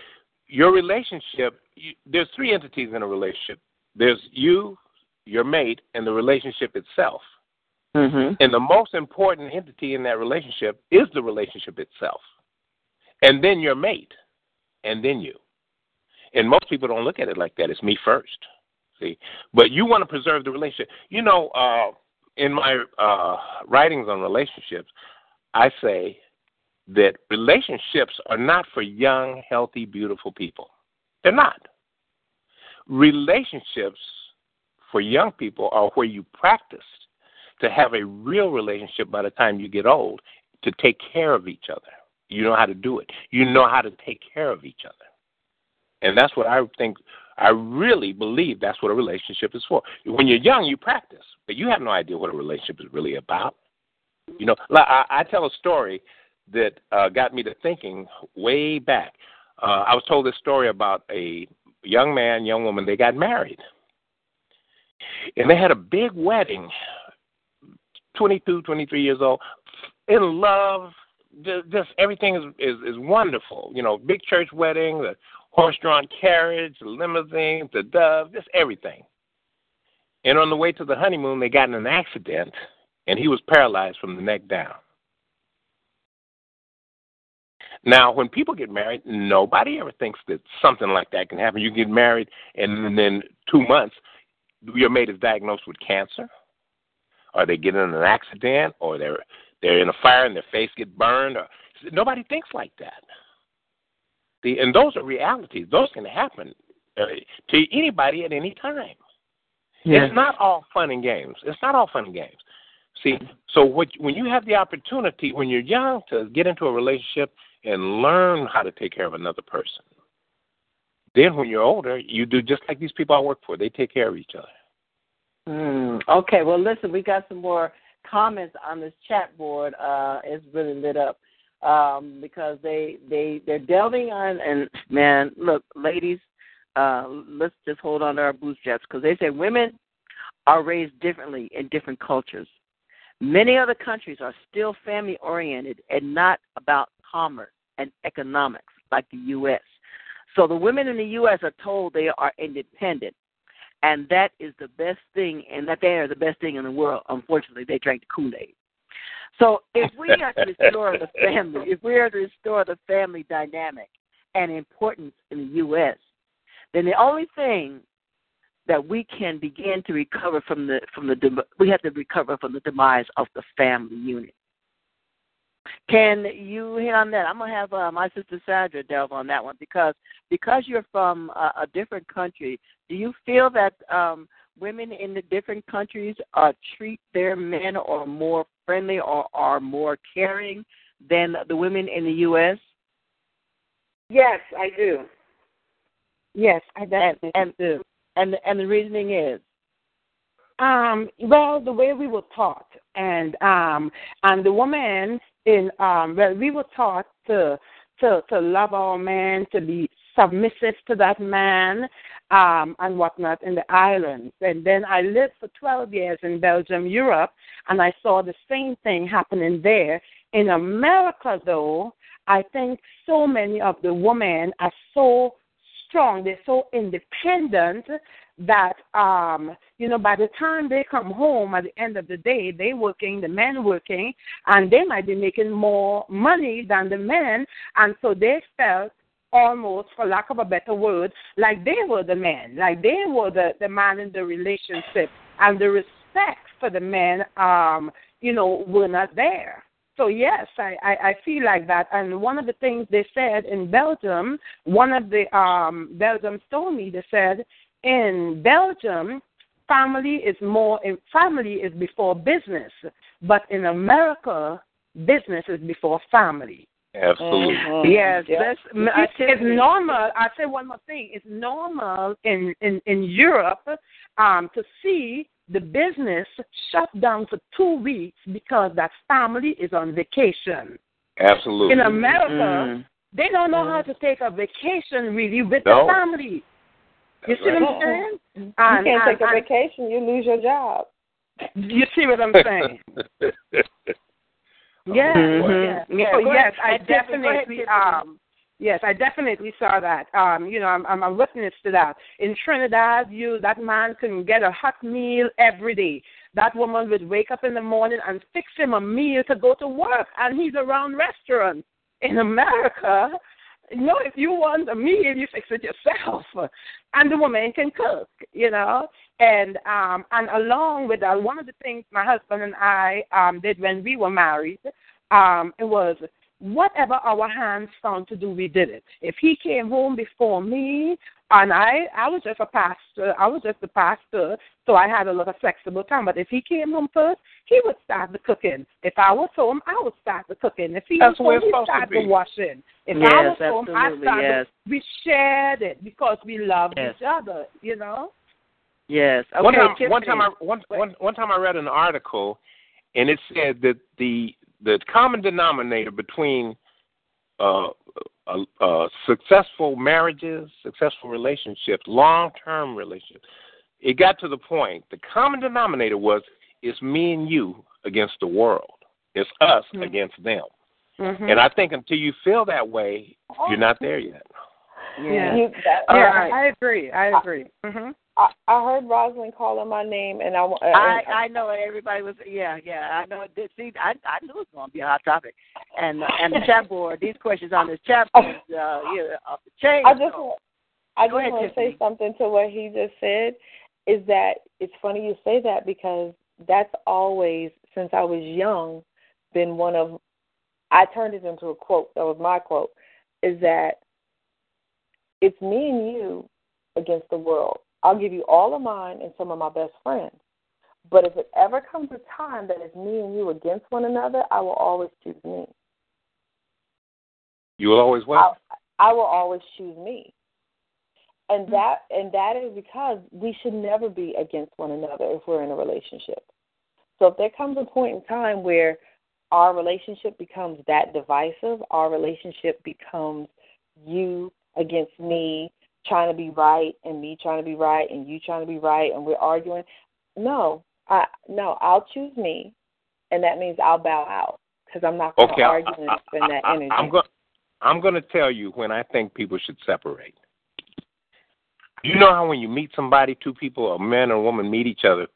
your relationship, you, there's three entities in a relationship. There's you, your mate, and the relationship itself. Mm-hmm. And the most important entity in that relationship is the relationship itself. And then your mate, and then you. And most people don't look at it like that. It's me first. See? But you want to preserve the relationship. You know, uh, in my uh, writings on relationships, I say that relationships are not for young, healthy, beautiful people. They're not. Relationships for young people are where you practice to have a real relationship by the time you get old to take care of each other. You know how to do it. You know how to take care of each other. And that's what I think I really believe that's what a relationship is for. When you're young, you practice, but you have no idea what a relationship is really about. You know, I, I tell a story that uh, got me to thinking way back. Uh, I was told this story about a young man, young woman. They got married, and they had a big wedding. 22, 23 years old, in love. Just, just everything is, is is wonderful. You know, big church wedding, the horse-drawn carriage, the limousine, the dove, just everything. And on the way to the honeymoon, they got in an accident, and he was paralyzed from the neck down. Now, when people get married, nobody ever thinks that something like that can happen. You get married, and then two months, your mate is diagnosed with cancer, or they get in an accident, or they're they're in a fire and their face get burned. Or nobody thinks like that. The, and those are realities. Those can happen uh, to anybody at any time. It's not all fun and games. It's not all fun and games. See, so what, when you have the opportunity when you're young to get into a relationship and learn how to take care of another person, then when you're older, you do just like these people I work for. They take care of each other. Mm, okay, well, listen, we got some more comments on this chat board. Uh, it's really lit up um, because they they they're delving on and man, look, ladies, uh, let's just hold on to our bootstraps because they say women are raised differently in different cultures. Many other countries are still family oriented and not about commerce and economics like the U.S. So the women in the U.S. are told they are independent and that is the best thing, and that they are the best thing in the world. Unfortunately, they drank the Kool Aid. So, if we <laughs> are to restore the family, if we are to restore the family dynamic and importance in the U.S., then the only thing that we can begin to recover from the from the we have to recover from the demise of the family unit. Can you hit on that? I'm gonna have uh, my sister Sandra delve on that one because because you're from a, a different country. Do you feel that um, women in the different countries uh, treat their men or more friendly or are more caring than the women in the U.S.? Yes, I do. Yes, I And and do. and and the reasoning is Um, well, the way we were taught, and um, and the woman in um, well, we were taught to to to love our man, to be submissive to that man, um, and whatnot in the islands. And then I lived for 12 years in Belgium, Europe, and I saw the same thing happening there. In America, though, I think so many of the women are so strong, they're so independent that um you know by the time they come home at the end of the day they working the men working and they might be making more money than the men and so they felt almost for lack of a better word like they were the men like they were the the man in the relationship and the respect for the men um you know were not there so yes, I, I, I feel like that. And one of the things they said in Belgium, one of the um Belgium told me they said in Belgium, family is more family is before business, but in America, business is before family. Absolutely. Mhm. Yes, Yep. that's it's, it's normal. I say one more thing. It's normal in in in Europe um, to see the business shut down for two weeks because that family is on vacation. Absolutely. In America, Mm. they don't know how to take a vacation really with No. the family. You That's see what. I'm saying? You And- can't take a and- vacation, you lose your job. You see what I'm saying? <laughs> Yes, Mhm. yes. Yeah, So yes, ahead. I And Tiffany, go ahead, definitely um yes, I definitely saw that. Um, you know, I'm I'm a witness to that. In Trinidad, you that man can get a hot meal every day. That woman would wake up in the morning and fix him a meal to go to work and he's around restaurants. In America, you know, if you want a meal, you fix it yourself. And the woman can cook, you know. And um and along with that, one of the things my husband and I um did when we were married, um, it was whatever our hands found to do, we did it. If he came home before me, and I, I was just a pastor, I was just a pastor, so I had a lot of flexible time. But if he came home first, he would start the cooking. If I was home, I would start the cooking. If he That's was home, he started the washing. If I was home, I started. yes. We shared it because we loved Yes. each other. You know. Yes. Okay, one time, Tiffany. one time, I one, one, one time I read an article, and it said that the the common denominator between uh, uh, uh, successful marriages, successful relationships, long term relationships, it got to the point. The common denominator was it's me and you against the world. It's us Mhm. against them. Mm-hmm. And I think until you feel that way, you're not there yet. Yeah. You, that, All yeah, right. I agree. I agree. hmm I, I heard Rosalind calling my name, and I, uh, I I know it. Everybody was yeah yeah. I know it. Did. See, I I knew it was going to be a hot topic, and uh, and the chat board. These questions on this chat board. <laughs> Uh, yeah, off the chain. I just so- I Go just ahead, want to say something to what he just said. Is that it's funny you say that because that's always since I was young been one of I turned it into a quote. That was my quote. Is that it's me and you against the world. I'll give you all of mine and some of my best friends. But if it ever comes a time that it's me and you against one another, I will always choose me. You will always I. I will always choose me. And mm-hmm. that and that is because we should never be against one another if we're in a relationship. So if there comes a point in time where our relationship becomes that divisive, our relationship becomes you against me trying to be right and me trying to be right and you trying to be right and we're arguing, no, I no, I'll choose me, and that means I'll bow out because I'm not going to Okay, I- argue and spend that I, energy. I'm going. I'm going to tell you when I think people should separate. You know how when you meet somebody, two people, a man and a woman meet each other,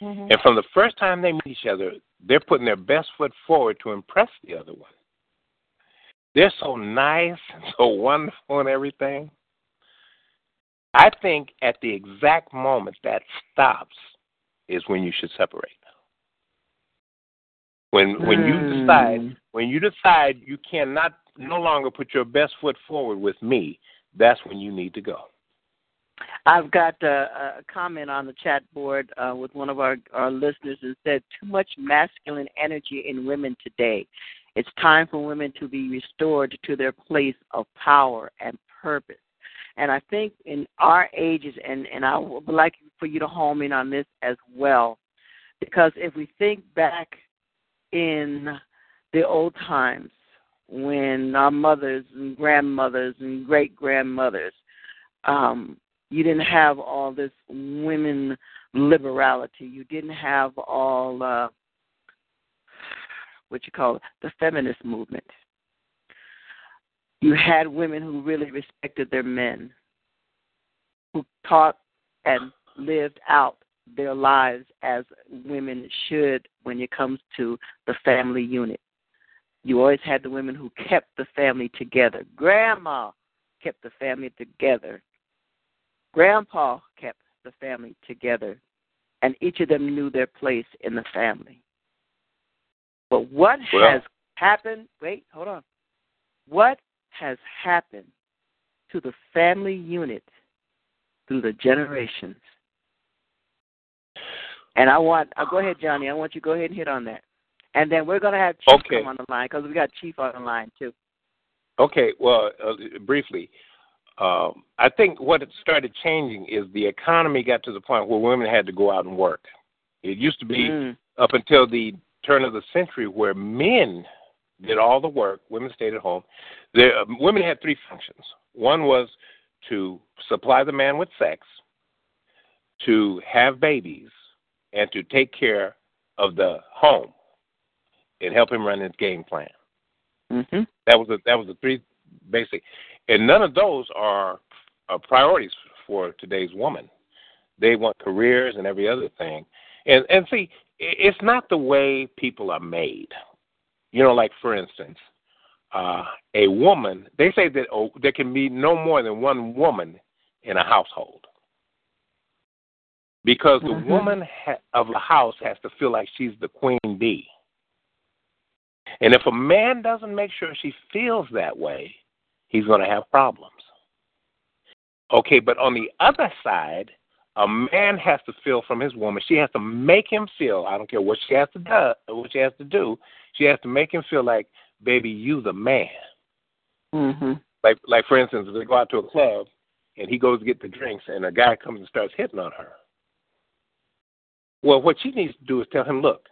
Mhm. and from the first time they meet each other, they're putting their best foot forward to impress the other one. They're so nice, and so <laughs> wonderful, and everything. I think at the exact moment that stops is when you should separate. When when you Mm. decide when you decide you cannot no longer put your best foot forward with me, that's when you need to go. I've got a, a comment on the chat board uh, with one of our, our listeners and said, too much masculine energy in women today. It's time for women to be restored to their place of power and purpose. And I think in our ages, and, and I would like for you to home in on this as well, because if we think back in the old times when our mothers and grandmothers and great grandmothers, um, you didn't have all this women liberality. You didn't have all uh, what you call it, the feminist movement. You had women who really respected their men, who taught and lived out their lives as women should when it comes to the family unit. You always had the women who kept the family together. Grandma kept the family together. Grandpa kept the family together, and each of them knew their place in the family. But what Well- has happened? Wait, hold on. What has happened to the family unit through the generations? And I want, I'll go ahead, Johnny. I want you to go ahead and hit on that. And then we're going to have Chief Okay. come on the line because we got Chief on the line, too. Okay, well, uh, briefly, um, I think what it started changing is the economy got to the point where women had to go out and work. It used to be Mm. up until the turn of the century where men did all the work, women stayed at home. The, uh, women had three functions. One was to supply the man with sex, to have babies, and to take care of the home and help him run his game plan. Mm-hmm. That was the that was the three basic, and none of those are, are priorities for today's woman. They want careers and every other thing, and and see, it's not the way people are made. You know, like for instance, uh, a woman. They say that oh, there can be no more than one woman in a household because the Mhm. woman ha- of the house has to feel like she's the queen bee. And if a man doesn't make sure she feels that way, he's going to have problems. Okay, but on the other side, a man has to feel from his woman. She has to make him feel. I don't care what she has to do. What she has to do. She has to make him feel like, baby, you the man. Mm-hmm. Like, like for instance, if they go out to a club and he goes to get the drinks, and a guy comes and starts hitting on her. Well, what she needs to do is tell him, look,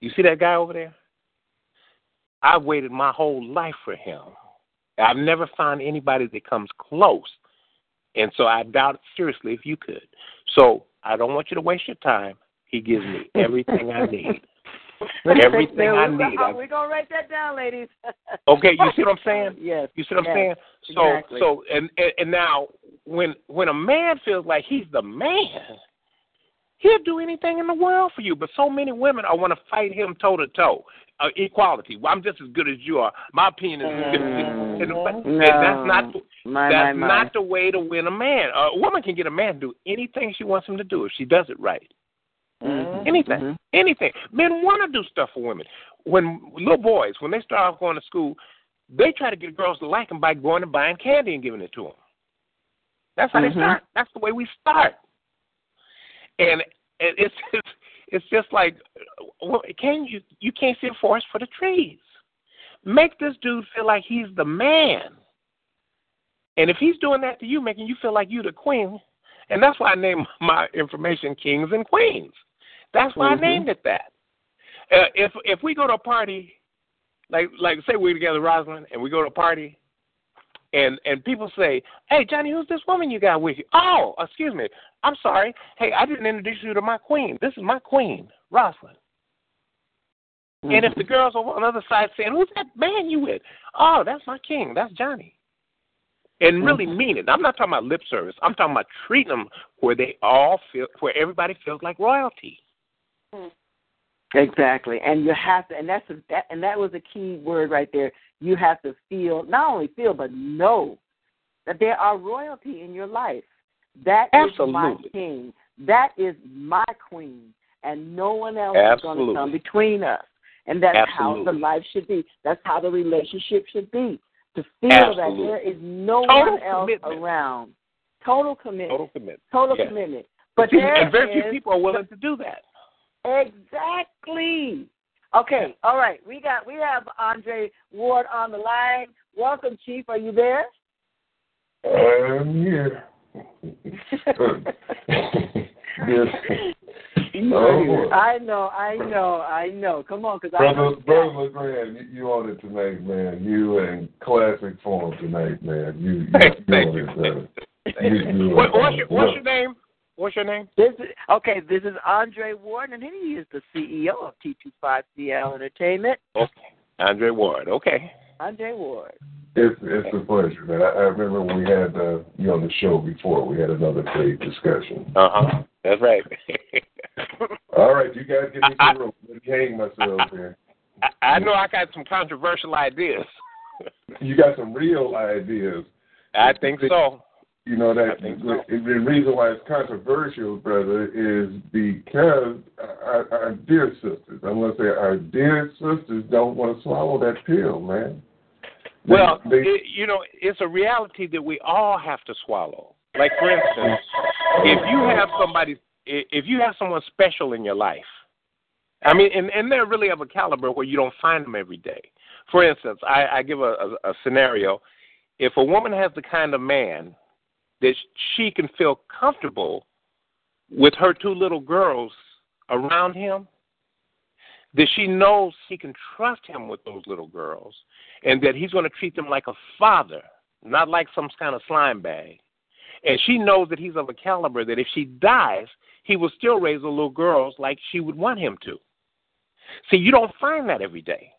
you see that guy over there? I've waited my whole life for him. I've never found anybody that comes close. And so I doubt seriously if you could. So I don't want you to waste your time. He gives me everything I need. <laughs> Everything I need. We're going to write that down, ladies. <laughs> Okay, you see what I'm saying? <laughs> Yes. You see what I'm saying? So exactly. so and, and and now when when a man feels like he's the man, he'll do anything in the world for you. But so many women are want to fight him toe to toe. Uh, equality. Well, I'm just as good as you are. My opinion is as good as you. And, and No. that's not My, that's my, my. not the way to win a man. a woman can get a man to do anything she wants him to do if she does it right. Mhm. Anything. Mhm. Anything. Men want to do stuff for women. When little boys, when they start off going to school, they try to get girls to like them by going and buying candy and giving it to them. That's how Mhm. they start. That's the way we start. And it- it's <laughs> it's it's just like, well, can you you can't see a forest for the trees. Make this dude feel like he's the man. And if he's doing that to you, making you feel like you're the queen, and that's why I named <laughs> my information Kings and Queens. That's why Mhm. I named it that. Uh, if if we go to a party, like like say we're together, Rosalind, and we go to a party, and and people say, "Hey, Johnny, who's this woman you got with you?" Oh, excuse me, I'm sorry. Hey, I didn't introduce you to my queen. This is my queen, Rosalind. And if the girls on the other side saying, "Who's that man you with?" Oh, that's my king. That's Johnny. And really mm-hmm. mean it. I'm not talking about lip service. I'm talking about treating them where they all feel, where everybody feels like royalty. Mm-hmm. Exactly, and you have to, and that's a, that, and that was a key word right there. You have to feel, not only feel, but know that there are royalty in your life. That is my Absolutely. king. That is my queen, and no one else is going to come between us. And that's how the life should be. That's how the relationship should be. To feel Absolutely. that there is no Total one else commitment. around. Total commitment. Total commitment. Total Yes. commitment. But See, there and very few people are willing to do that. Exactly. Okay, all right. We got we have Andre Ward on the line. Welcome, Chief. Are you there? I'm here. <laughs> <laughs> yes. Oh. I know, I know, I know. Come on, because I Brother, know. Brother LeGrand, you, you on it tonight, man. You in classic form tonight, man. You, you, Thank you you. on it. Thank you. You- you What, what's, your, what's your name? What's your name? This is okay. This is Andre Ward, and he is the CEO of T25CL Entertainment. Okay. Andre Ward. Okay. Andre Ward. It's it's a pleasure, man. I, I remember when we had uh, you on the show before. We had another great discussion. Uh huh. That's right. <laughs> All right, you guys get me I- some room. Let me hang myself here. I, I know I got some controversial ideas. You got some real ideas. I think so. You know that the, so. the reason why it's controversial, brother, is because our, our dear sisters, I'm gonna say our dear sisters don't want to swallow that pill, man. They- Well, they, it, you know, it's a reality that we all have to swallow. Like, for instance, if you have somebody, if you have someone special in your life, I mean, and, and they're really of a caliber where you don't find them every day. For instance, I, I give a, a, a scenario. If a woman has the kind of man that she can feel comfortable with her two little girls around him, that she knows she can trust him with those little girls, and that he's going to treat them like a father, not like some kind of slime bag. And she knows that he's of a caliber that if she dies, he will still raise the little girls like she would want him to. See, you don't find that every day.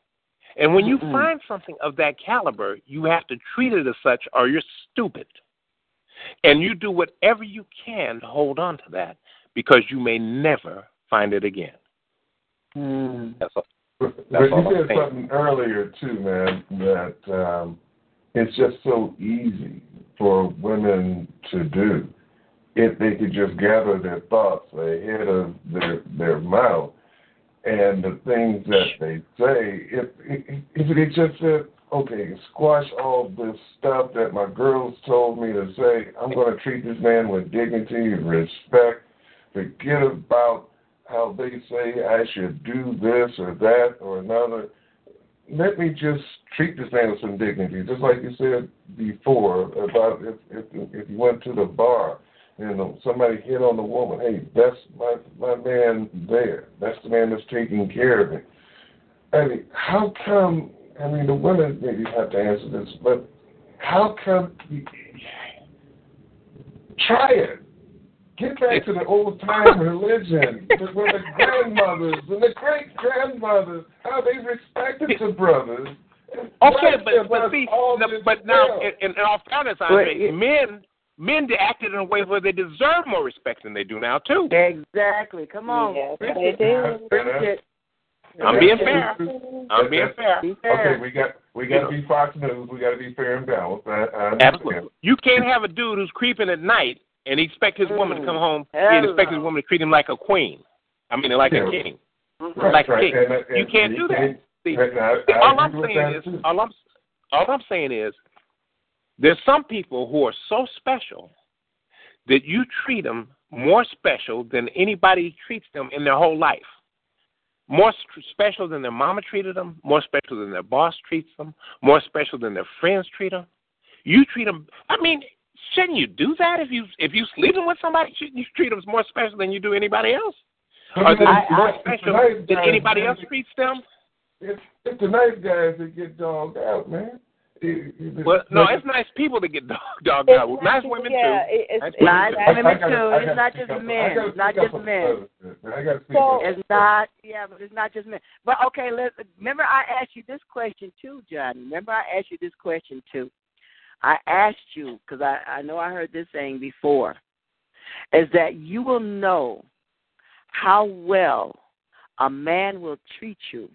And when you Mm-mm. find something of that caliber, you have to treat it as such or you're stupid. And you do whatever you can to hold on to that because you may never find it again. Mm. That's all. but you all I'm said something earlier too, man, that um, it's just so easy for women to do if they could just gather their thoughts ahead of their their mouth and the things that they say. If if, they just said, okay, squash all this stuff that my girls told me to say, I'm going to treat this man with dignity and respect. Forget about how they say I should do this or that or another. Let me just treat this man with some dignity, just like you said before about if if, if you went to the bar and somebody hit on the woman, hey, that's my my man there. That's the man that's taking care of me. I mean, how come? I mean, the women maybe have to answer this, but how come? You, try it. Get back to the old time religion, where the grandmothers and the great grandmothers, how they respected the brothers. Okay, but but see, all no, but now wealth. in, in all fairness, Andre, Wait, men men acted in a way where they deserve more respect than they do now too. Exactly. Come on. Yes, they do. Preach. I'm being fair. I'm being fair. Okay, we got we got to be Fox News. We got to be fair and balanced. I, I. Absolutely. You can't have a dude who's creeping at night and expect his woman to come home and expect his woman to treat him like a queen. I mean, like a king. Mhm. like a king. And- and- You can't do that. can't- See, and I- I all I'm saying is, all I'm, all I'm saying is, there's some people who are so special that you treat them more special than anybody treats them in their whole life. More special than their mama treated them, more special than their boss treats them, more special than their friends treat them. You treat them. I mean, shouldn't you do that if you if you sleeping with somebody? Shouldn't you treat them more special than you do anybody else? Or than I- more I- special nice than guys, anybody man. else treats them? It's, it's the nice guys that get dogged out, man. It- it- Well, no, it's nice people that get dog, <laughs> dogged out. Nice women yeah, too. it- it's, Nice it's Nice I- I women gotta- too. I not just men. It's not just men. the other- I got to speak So- It's not, yeah, but it's not just men. But okay, let remember I asked you this question too, Johnny. Remember I asked you this question too. I asked you because I I know I heard this saying before, is that you will know how well a man will treat you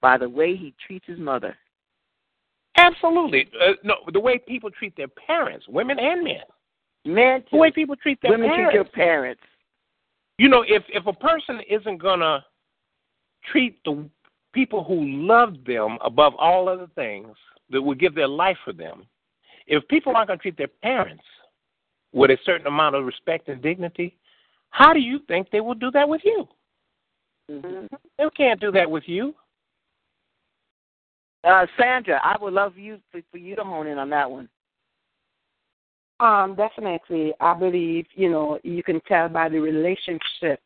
by the way he treats his mother. Absolutely. Uh, no, the way people treat their parents, women and men. Men The way people treat their parents. Women treat your parents. You know, if if a person isn't gonna treat the people who love them above all other things, that would give their life for them, if people aren't gonna treat their parents with a certain amount of respect and dignity, how do you think they will do that with you? Mm-hmm. They can't do that with you. Uh, Sandra, I would love you for, for you to hone in on that one. Um, definitely. I believe, you know, you can tell by the relationship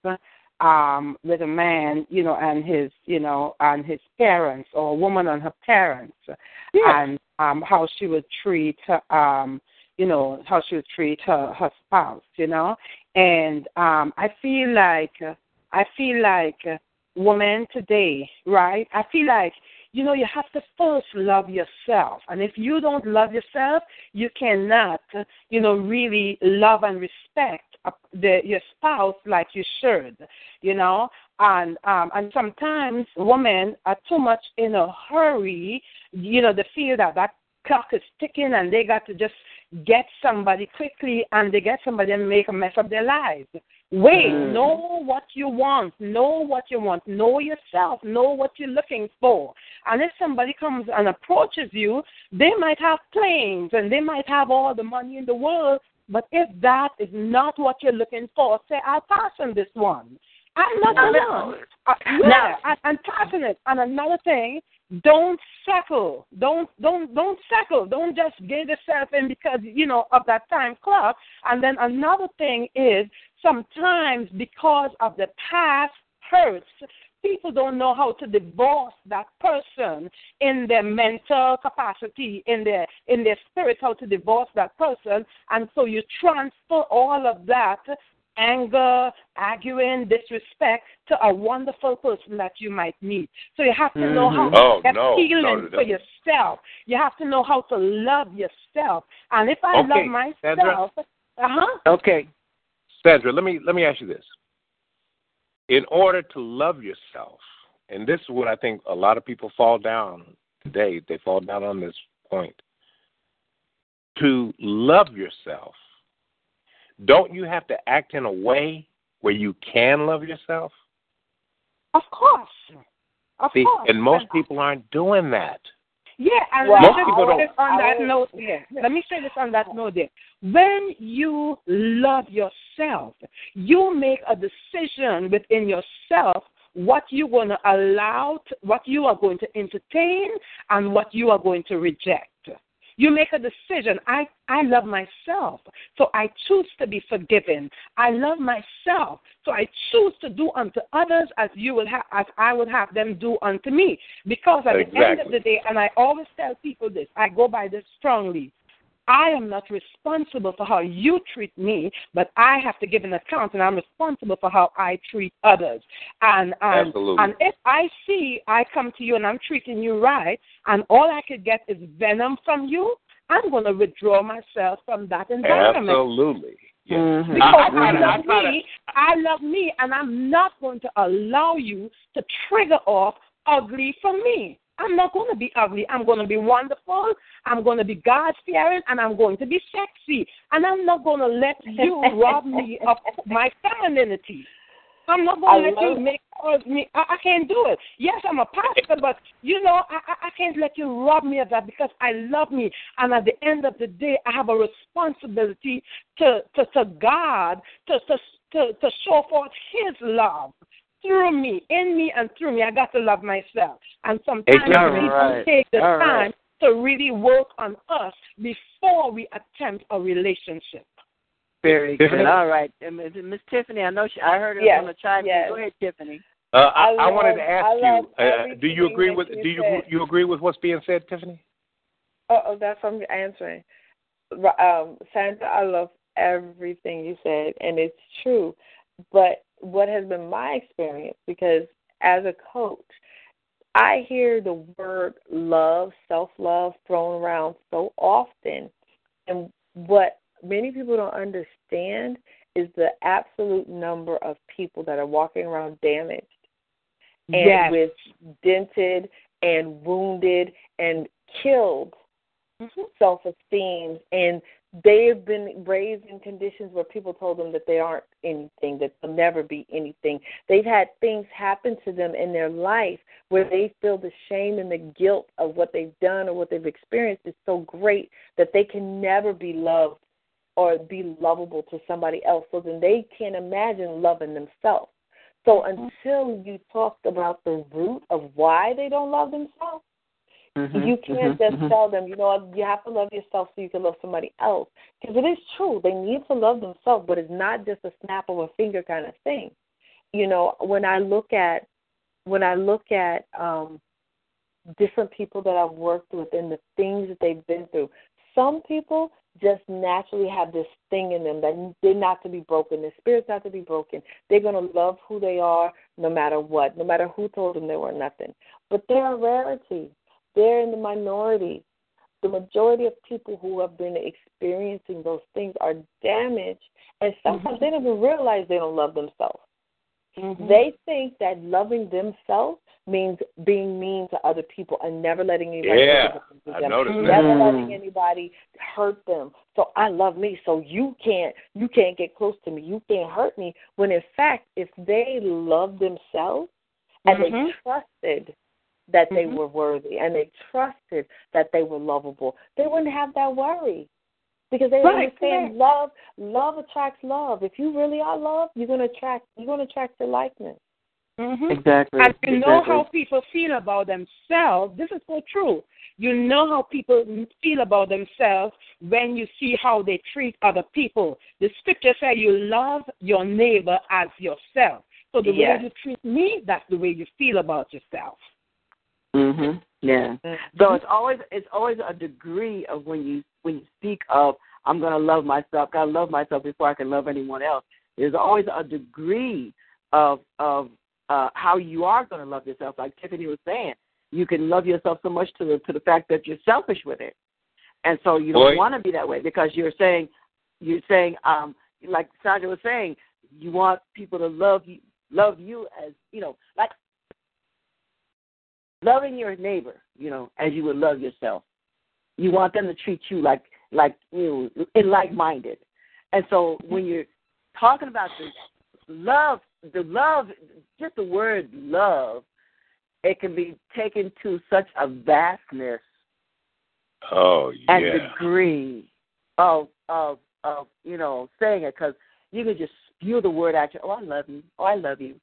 um with a man, you know, and his, you know, and his parents or a woman and her parents and um how she would treat her um you know, how she would treat her her spouse, you know. And um I feel like I feel like women today, right? I feel like you know, you have to first love yourself. And if you don't love yourself, you cannot, you know, really love and respect the, your spouse like you should, you know. And um, and sometimes women are too much in a hurry, you know, they feel that that clock is ticking and they got to just get somebody quickly and they get somebody and make a mess of their lives. Wait, Mm. know what you want, know what you want, know yourself, know what you're looking for. And if somebody comes and approaches you, they might have planes and they might have all the money in the world, but if that is not what you're looking for, say, I'll pass on this one. I'm not gonna. Uh, yeah, and passing it. And another thing, don't settle. Don't don't don't settle. Don't just get yourself in because you know of that time clock. And then another thing is sometimes because of the past hurts, people don't know how to divorce that person in their mental capacity, in their in their spirit, how to divorce that person, and so you transfer all of that anger, arguing, disrespect to a wonderful person that you might meet. So you have to know how Mhm. to Oh, get no, healing no, no, for yourself. You have to know how to love yourself. And if I Okay, love myself, uh huh. Okay. Sandra, let me let me ask you this. In order to love yourself, and this is what I think a lot of people fall down today, they fall down on this point. To love yourself, don't you have to act in a way where you can love yourself? Of course. Of See, course. and most people aren't doing that. Yeah, and Well, let me say this on that note. Yeah, let me say this on that note. There, when you love yourself, you make a decision within yourself what you're going to allow, to, what you are going to entertain, and what you are going to reject. You make a decision. I, I love myself, so I choose to be forgiven. I love myself, so I choose to do unto others as you would have, as I would have them do unto me. Because at the end of the day, and I always tell people this, I go by this strongly. I am not responsible for how you treat me, but I have to give an account, and I'm responsible for how I treat others. And and, Absolutely. and if I see I come to you and I'm treating you right, and all I could get is venom from you, I'm going to withdraw myself from that environment. Absolutely. Yes. Mhm. Because I, I I love me, I love me, and I'm not going to allow you to trigger off ugly from me. I'm not going to be ugly. I'm going to be wonderful. I'm going to be God fearing, and I'm going to be sexy. And I'm not going to let you rob me of my femininity. I'm not going to let you make me. I, I can't do it. Yes, I'm a pastor, but you know, I, I I can't let you rob me of that because I love me. And at the end of the day, I have a responsibility to to, to God to, to to to show forth His love through me, in me, and through me. I got to love myself. And sometimes we Right. don't take the All right. time to really work on us before we attempt a relationship. Very Tiffany? good. All right. Miss Miss Tiffany, I know she, I heard her Yes, on the chime. yes. Go ahead, Tiffany. Uh, I, I I wanted to ask you, uh, do you agree with you do you said. you agree with what's being said, Tiffany? Oh, oh that's what I'm answering. Ri- Um, Sandra, I love everything you said, and it's true. But what has been my experience, because as a coach, I hear the word love, self love thrown around so often. And what many people don't understand is the absolute number of people that are walking around damaged and yes. with dented and wounded and killed Mhm. self esteem and they've been raised in conditions where people told them that they aren't anything, that they'll never be anything. They've had things happen to them in their life where they feel the shame and the guilt of what they've done or what they've experienced is so great that they can never be loved or be lovable to somebody else. So then they can't imagine loving themselves. So mm-hmm. until you talked about the root of why they don't love themselves, Mhm, you can't mhm, just mhm. tell them, you know you have to love yourself so you can love somebody else. Because it is true, they need to love themselves, but it's not just a snap of a finger kind of thing. You know, when I look at when I look at um different people that I've worked with and the things that they've been through, some people just naturally have this thing in them that they're not to be broken. Their spirit's not to be broken. They're going to love who they are no matter what, no matter who told them they were nothing. But they're a rarity. They're in the minority. The majority of people who have been experiencing those things are damaged, and sometimes they don't even realize they don't love themselves. Mhm. They think that loving themselves means being mean to other people and never letting anybody Yeah, take advantage I them. noticed never Mm. letting anybody hurt them. So I love me, so you can't you can't get close to me. You can't hurt me. When in fact, if they love themselves and they Mhm. trusted that they Mhm. were worthy and they trusted that they were lovable, they wouldn't have that worry. Because they Right, understand correct. love love attracts love. If you really are love, you're gonna attract you're gonna attract the likeness. Mhm. Exactly. And you know how people feel about themselves. This is so true. You know how people feel about themselves when you see how they treat other people. The scripture says you love your neighbor as yourself. So the Yes. way you treat me, that's the way you feel about yourself. Mhm. Yeah. So it's always it's always a degree of when you when you speak of I'm gonna love myself, gotta love myself before I can love anyone else. There's always a degree of of uh how you are gonna love yourself. Like Tiffany was saying, you can love yourself so much to the to the fact that you're selfish with it. And so you don't want to be that way because you're saying you're saying um like Sandra was saying, you want people to love you love you as you know, like loving your neighbor, you know, as you would love yourself. You want them to treat you like like you know, in like minded. And so when you're talking about the love, the love, just the word love, it can be taken to such a vastness Oh and yeah. degree of of of you know saying it because you can just spew the word at you. Oh, I love you. Oh, I love you.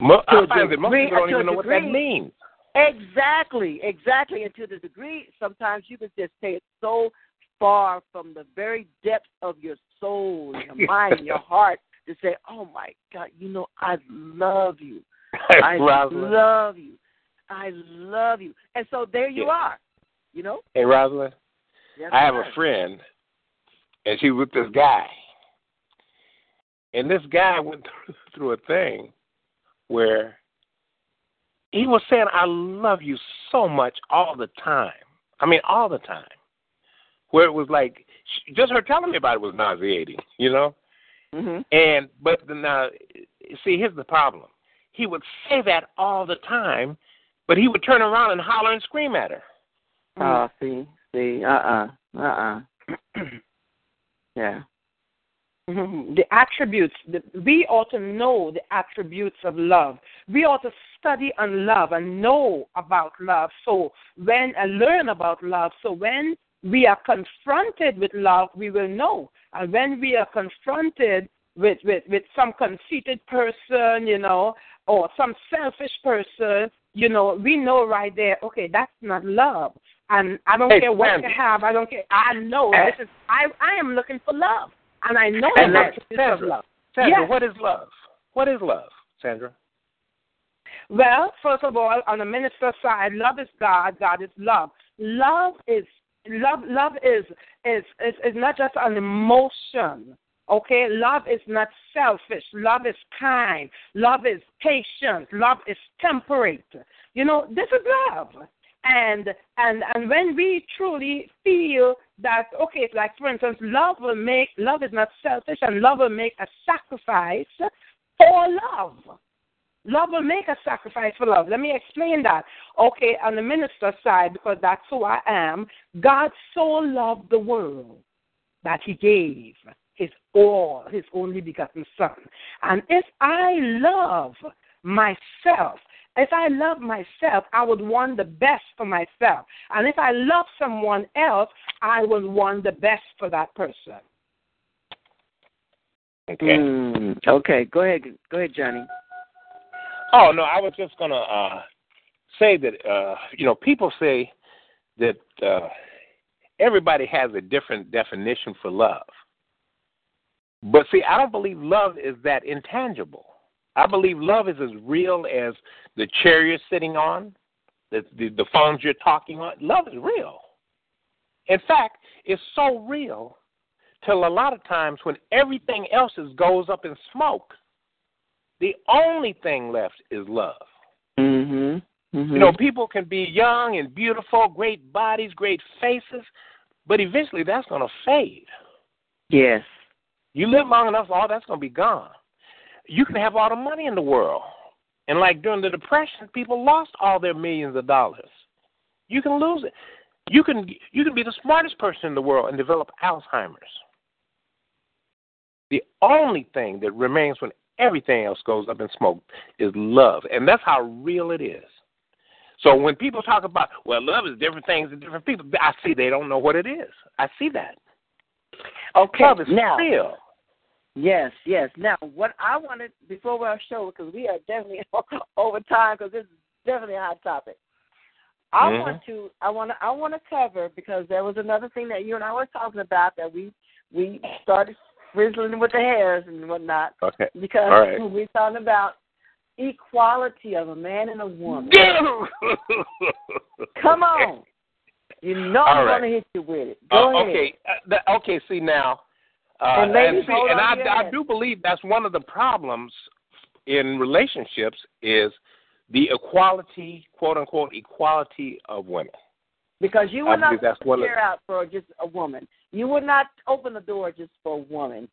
Mo- I find that most people don't even know what that means. Exactly, exactly. And to the degree, sometimes you can just say it so far from the very depths of your soul, your <laughs> mind, your heart to say, "Oh my God, you know, I love you. <laughs> I Rosalind. love you. I love you." And so there you Yeah. are. You know. Hey, Rosalind, Yes, I have sir. a friend, and she with this guy, and this guy went through, <laughs> through a thing where he was saying, "I love you so much all the time." I mean, all the time. Where it was like, just her telling me about it was nauseating, you know. Mhm. And but the- now, see, here's the problem. He would say that all the time, but he would turn around and holler and scream at her. Oh, see, see, uh, uh-uh, uh, uh, <clears throat> yeah. Mhm. The attributes, the, we ought to know the attributes of love. We ought to study on love and know about love. So when and learn about love. So when we are confronted with love, we will know. And when we are confronted with, with, with some conceited person, you know, or some selfish person, you know, we know right there, okay, that's not love. And I don't Hey, care what Sandy. you have, I don't care. I know this is I I am looking for love. And I know And that Sandra. love. Sandra, Yes. what is love? What is love, Sandra? Well, first of all, on the minister side, love is God, God is love. Love is love love is is is, is not just an emotion. Okay, love is not selfish. Love is kind. Love is patient. Love is temperate. You know, this is love. And and and when we truly feel that okay, like for instance, love will make love is not selfish and love will make a sacrifice for love. Love will make a sacrifice for love. Let me explain that. Okay, on the minister side, because that's who I am, God so loved the world that he gave his all, his only begotten son. And if I love myself, if I love myself, I would want the best for myself. And if I love someone else, I would want the best for that person. Okay. Mm, okay, go ahead, go ahead, Johnny. Oh no, I was just gonna uh, say that uh, you know people say that uh, everybody has a different definition for love, but see, I don't believe love is that intangible. I believe love is as real as the chair you're sitting on, the the, the phones you're talking on. Love is real. In fact, it's so real till a lot of times when everything else is, goes up in smoke, the only thing left is love. Mhm. Mhm. You know, people can be young and beautiful, great bodies, great faces, but eventually that's going to fade. Yes. You live long enough, all that's going to be gone. You can have all the money in the world. And like during the depression, people lost all their millions of dollars. You can lose it. You can you can be the smartest person in the world and develop Alzheimer's. The only thing that remains when everything else goes up in smoke is love. And that's how real it is. So when people talk about, well, love is different things to different people, I see they don't know what it is. I see that. Okay, love is now, real. Yes, yes. Now, what I wanted before we our show, because we are definitely <laughs> over time, because this is definitely a hot topic. I Mhm. want to, I want to, I want to cover because there was another thing that you and I were talking about that we we started frizzling with the hairs and whatnot Okay. because right. <laughs> we're talking about equality of a man and a woman. <laughs> Come on, you know All I'm right. going to hit you with it. Go Uh, ahead. okay. Uh, that, okay. See now, uh, And ladies, see, and I, I do believe that's one of the problems in relationships is the equality, quote unquote, equality of women. Because you I would not that's one of- care out for just a woman. You would not open the door just for a woman.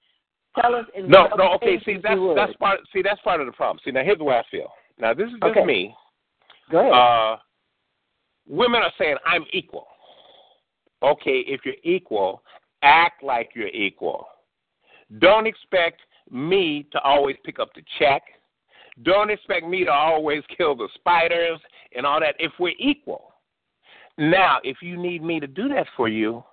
Tell us in No, no. Okay. See, that's that's part. See, that's part of the problem. See, now here's the way I feel. Now this is just Okay. me. Go ahead. Uh, women are saying I'm equal. Okay, if you're equal, act like you're equal. Don't expect me to always pick up the check. Don't expect me to always <laughs> kill the spiders and all that if we're equal. Now, if you need me to do that for you,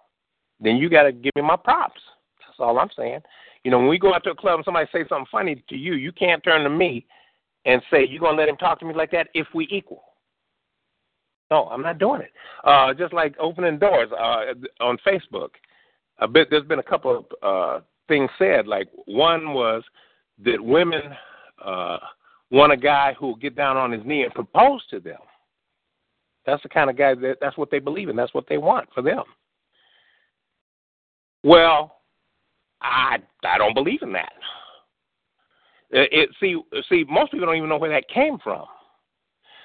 then you got to give me my props. That's all I'm saying. You know, when we go out to a club and somebody say something funny to you, you can't turn to me and say, You're going to let him talk to me like that if we equal. No, I'm not doing it. Uh, just like opening doors uh, on Facebook. A bit, there's been a couple of uh, things said. Like one was that women uh, want a guy who will get down on his knee and propose to them. That's the kind of guy that that's what they believe in. That's what they want for them. Well, I I don't believe in that. It, it see see most people don't even know where that came from.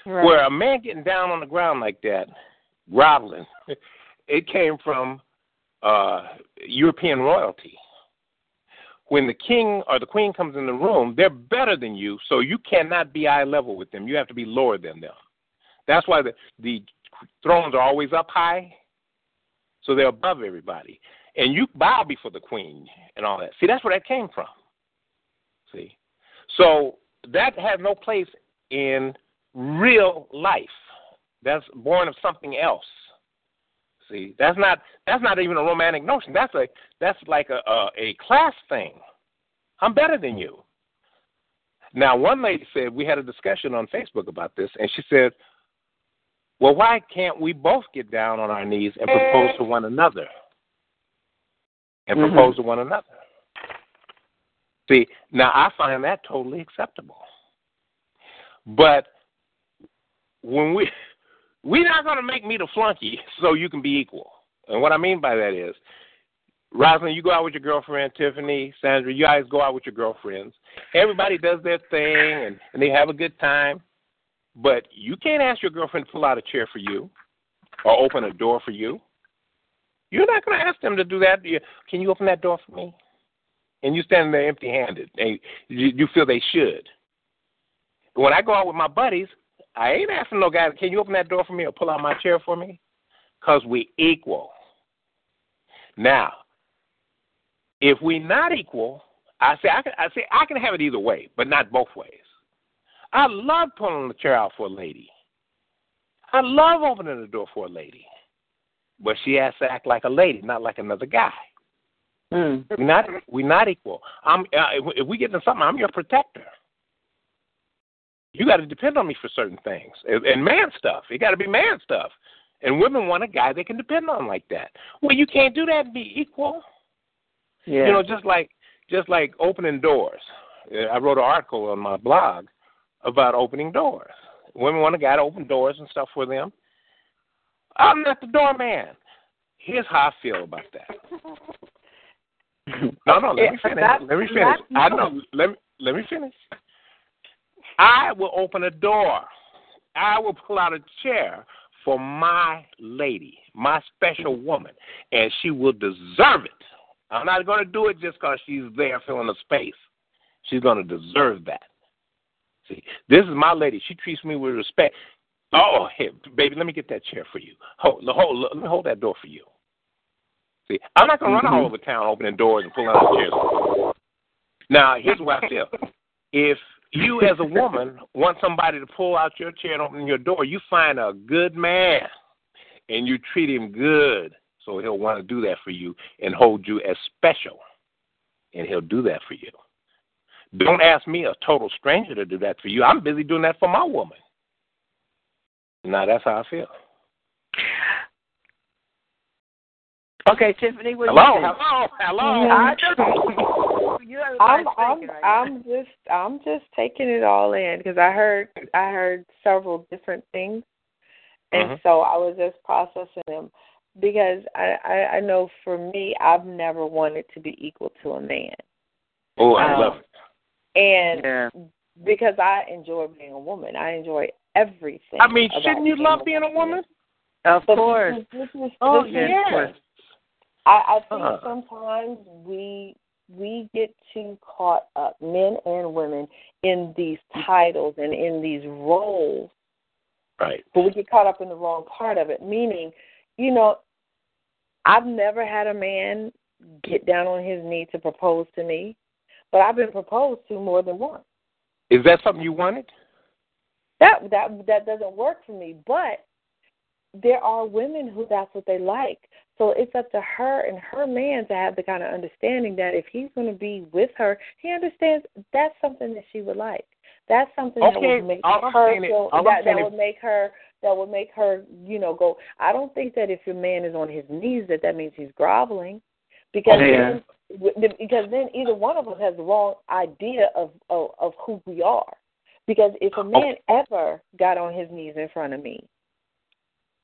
right. Where a man getting down on the ground like that, groveling, <laughs> it came from uh, European royalty. When the king or the queen comes in the room, they're better than you, so you cannot be eye level with them. You have to be lower than them. That's why the, the thrones are always up high, so they're above everybody. And you bow before the queen and all that. See, that's where that came from. See? So that has no place in real life. That's born of something else. See, that's not that's not even a romantic notion. That's a that's like a a, a class thing. I'm better than you. Now, one lady said we had a discussion on Facebook about this, and she said, "Well, why can't we both get down on our knees and propose to one another?" And Mhm. propose to one another. See, now I find that totally acceptable. But when we we're not going to make me the flunky <laughs> so you can be equal. And what I mean by that is, Rosalind, you go out with your girlfriend, Tiffany, Sandra, you guys go out with your girlfriends. Everybody does their thing and, and they have a good time. But you can't ask your girlfriend to pull out a chair for you or open a door for you. You're not going to ask them to do that. Can you open that door for me? And you stand there empty handed. And you, you feel they should. When I go out with my buddies, I ain't asking no guy, can you open that door for me or pull out my chair for me? Because we equal. Now, if we not equal, I say I can I say I can have it either way, but not both ways. I love pulling the chair out for a lady. I love opening the door for a lady. But she has to act like a lady, not like another guy. Mm. We're not we're not equal. I'm uh, if, if we get into something, I'm your protector. You got to depend on me for certain things, and, man stuff. It got to be man stuff. And women want a guy they can depend on like that. Well, you can't do that and be equal. Yeah. You know, just like just like opening doors. Uh, I wrote an article on my blog about opening doors. Women want a guy to open doors and stuff for them. I'm not the doorman. Here's how I feel about that. <laughs> No, no, let me finish. Let me finish. I know. Let me let me finish. I will open a door. I will pull out a chair for my lady, my special woman, and she will deserve it. I'm not going to do it just because she's there filling a space. She's going to deserve that. See, this is my lady. She treats me with respect. Oh, here, baby, let me get that chair for you. Hold, hold, let me hold that door for you. See, I'm not going to mm-hmm. run all over town opening doors and pulling out chairs. Now, here's what I feel. <laughs> If you, as a woman, want somebody to pull out your chair and open your door, you find a good man and you treat him good, so he'll want to do that for you and hold you as special, and he'll do that for you. Don't ask me, a total stranger, to do that for you. I'm busy doing that for my woman. Now that's how I feel. Okay, Tiffany, what hello, you think? hello, hello, Yeah. I don't know. You have I'm my I'm right I'm just I'm just taking it all in because I heard I heard several different things, and Mhm. so I was just processing them because I, I I know for me I've never wanted to be equal to a man, Oh, I Um, love it. and Yeah. because I enjoy being a woman, I enjoy everything. I mean, about shouldn't you love being a woman? Of But course. This, this is, Oh, this yes, is, yeah. I, I think Uh-huh. sometimes we we get too caught up, men and women, in these titles and in these roles, Right. but we get caught up in the wrong part of it. Meaning, you know, I've never had a man get down on his knee to propose to me, but I've been proposed to more than once. Is that something you wanted? That that that doesn't work for me, but there are women who that's what they like. So it's up to her and her man to have the kind of understanding that if he's going to be with her, he understands that's something that she would like. That's something that Okay, would make I'm her feel that, that would make her that would make her, you know, go. I don't think that if your man is on his knees that that means he's groveling, because Yeah. then because then either one of us has the wrong idea of of, of who we are. Because if a man ever got on his knees in front of me,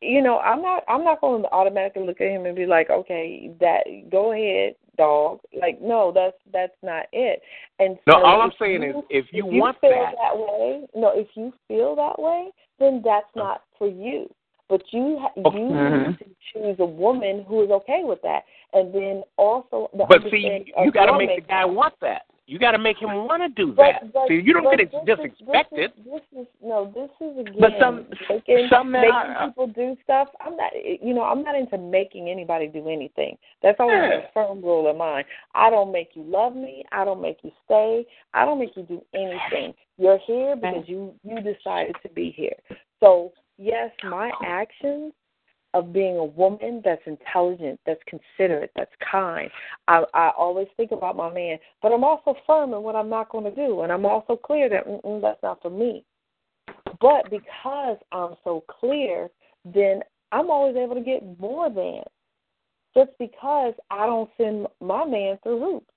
you know, I'm not I'm not going to automatically look at him and be like, okay, that go ahead, dog. Like, no, that's that's not it. And No, so all I'm saying is, if you, if you want feel that, way, no, if you feel that way, then that's not for you. But you ha- Okay. you Mhm. need to choose a woman who is okay with that, and then also the but see, understanding you got to make the guy want that. You got to make him want to do that. but- see, you don't get it just is- expect this. Is, this is no. This is again. But some- making, some men making are- uh, people do stuff. I'm not. You know, I'm not into making anybody do anything. That's always Yeah. a firm rule of mine. I don't make you love me. I don't make you stay. I don't make you do anything. You're here because you you decided to be here. So yes, my actions of being a woman that's intelligent, that's considerate, that's kind. I, I always think about my man, but I'm also firm in what I'm not going to do, and I'm also clear that that's not for me. But because I'm so clear, then I'm always able to get more than just because I don't send my man through hoops.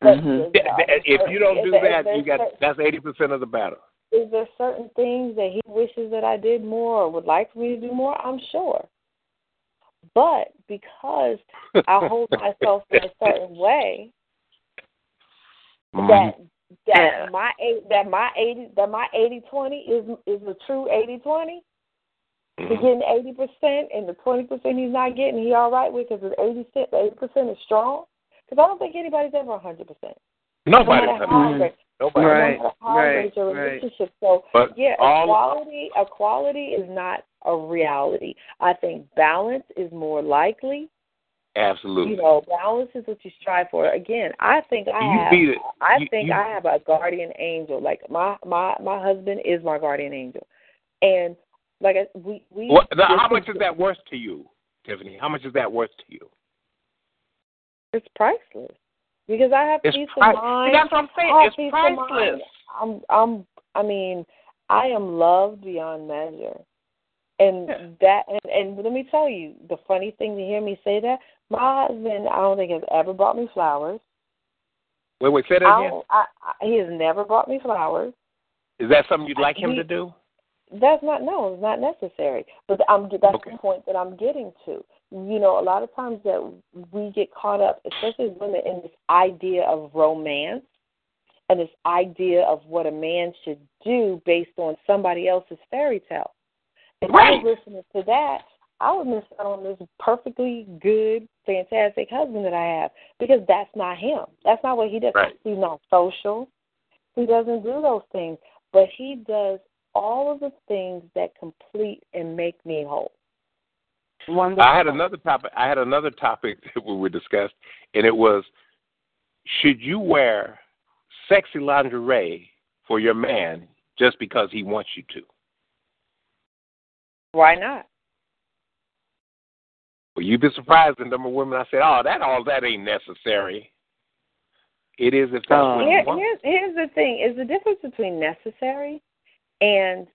But Mhm. there's- Yeah, th- If you don't do that, you got that's eighty percent of the battle. Is there certain things that he wishes that I did more or would like for me to do more? I'm sure. But because I hold <laughs> myself in a certain way, Mhm. that that Yeah. my eight that my eighty that my eighty twenty is is a true eighty twenty. He's Mhm. getting eighty percent, and the twenty percent he's not getting, he all right with because the eighty percent eighty percent is strong. Because I don't think anybody's ever a hundred percent. No Nobody, matter can- how Mhm. great, nobody. Right, right, great your right. So But yeah, all equality equality is not a reality. I think balance is more likely. absolutely. You know, balance is what you strive for. Again, I think I You have. beat. I You- think you- I have a guardian angel. Like my my my husband is my guardian angel, and like we we. What, the, how much is that worth to you, Tiffany? How much is that worth to you? It's priceless because I have It's peace pri- of mind. See, that's what I'm saying. I It's peace of mind. priceless. I'm I'm I mean, I am loved beyond measure. And Yeah. that and, and let me tell you, the funny thing to hear me say that, my husband I don't think has ever bought me flowers. Wait, wait, say that I, again. I, I he has never bought me flowers. Is that something you'd like him We- to do? That's not no, it's not necessary. But I'm that's Okay. the point that I'm getting to. You know, a lot of times that we get caught up, especially women, in this idea of romance and this idea of what a man should do based on somebody else's fairy tale. If I was listening to that, I would miss out on this perfectly good, fantastic husband that I have because that's not him. That's not what he does. Right. He's not social. He doesn't do those things, but he does all of the things that complete and make me whole. Wonderful. I had another topic. I had another topic <laughs> that we discussed, and it was: Should you wear sexy lingerie for your man just because he wants you to? Why not? Well, you'd be surprised the number of women I said, "Oh, that all that ain't necessary." It is if that's Oh. what uh, Here, you want. here's here's the thing: is the difference between necessary and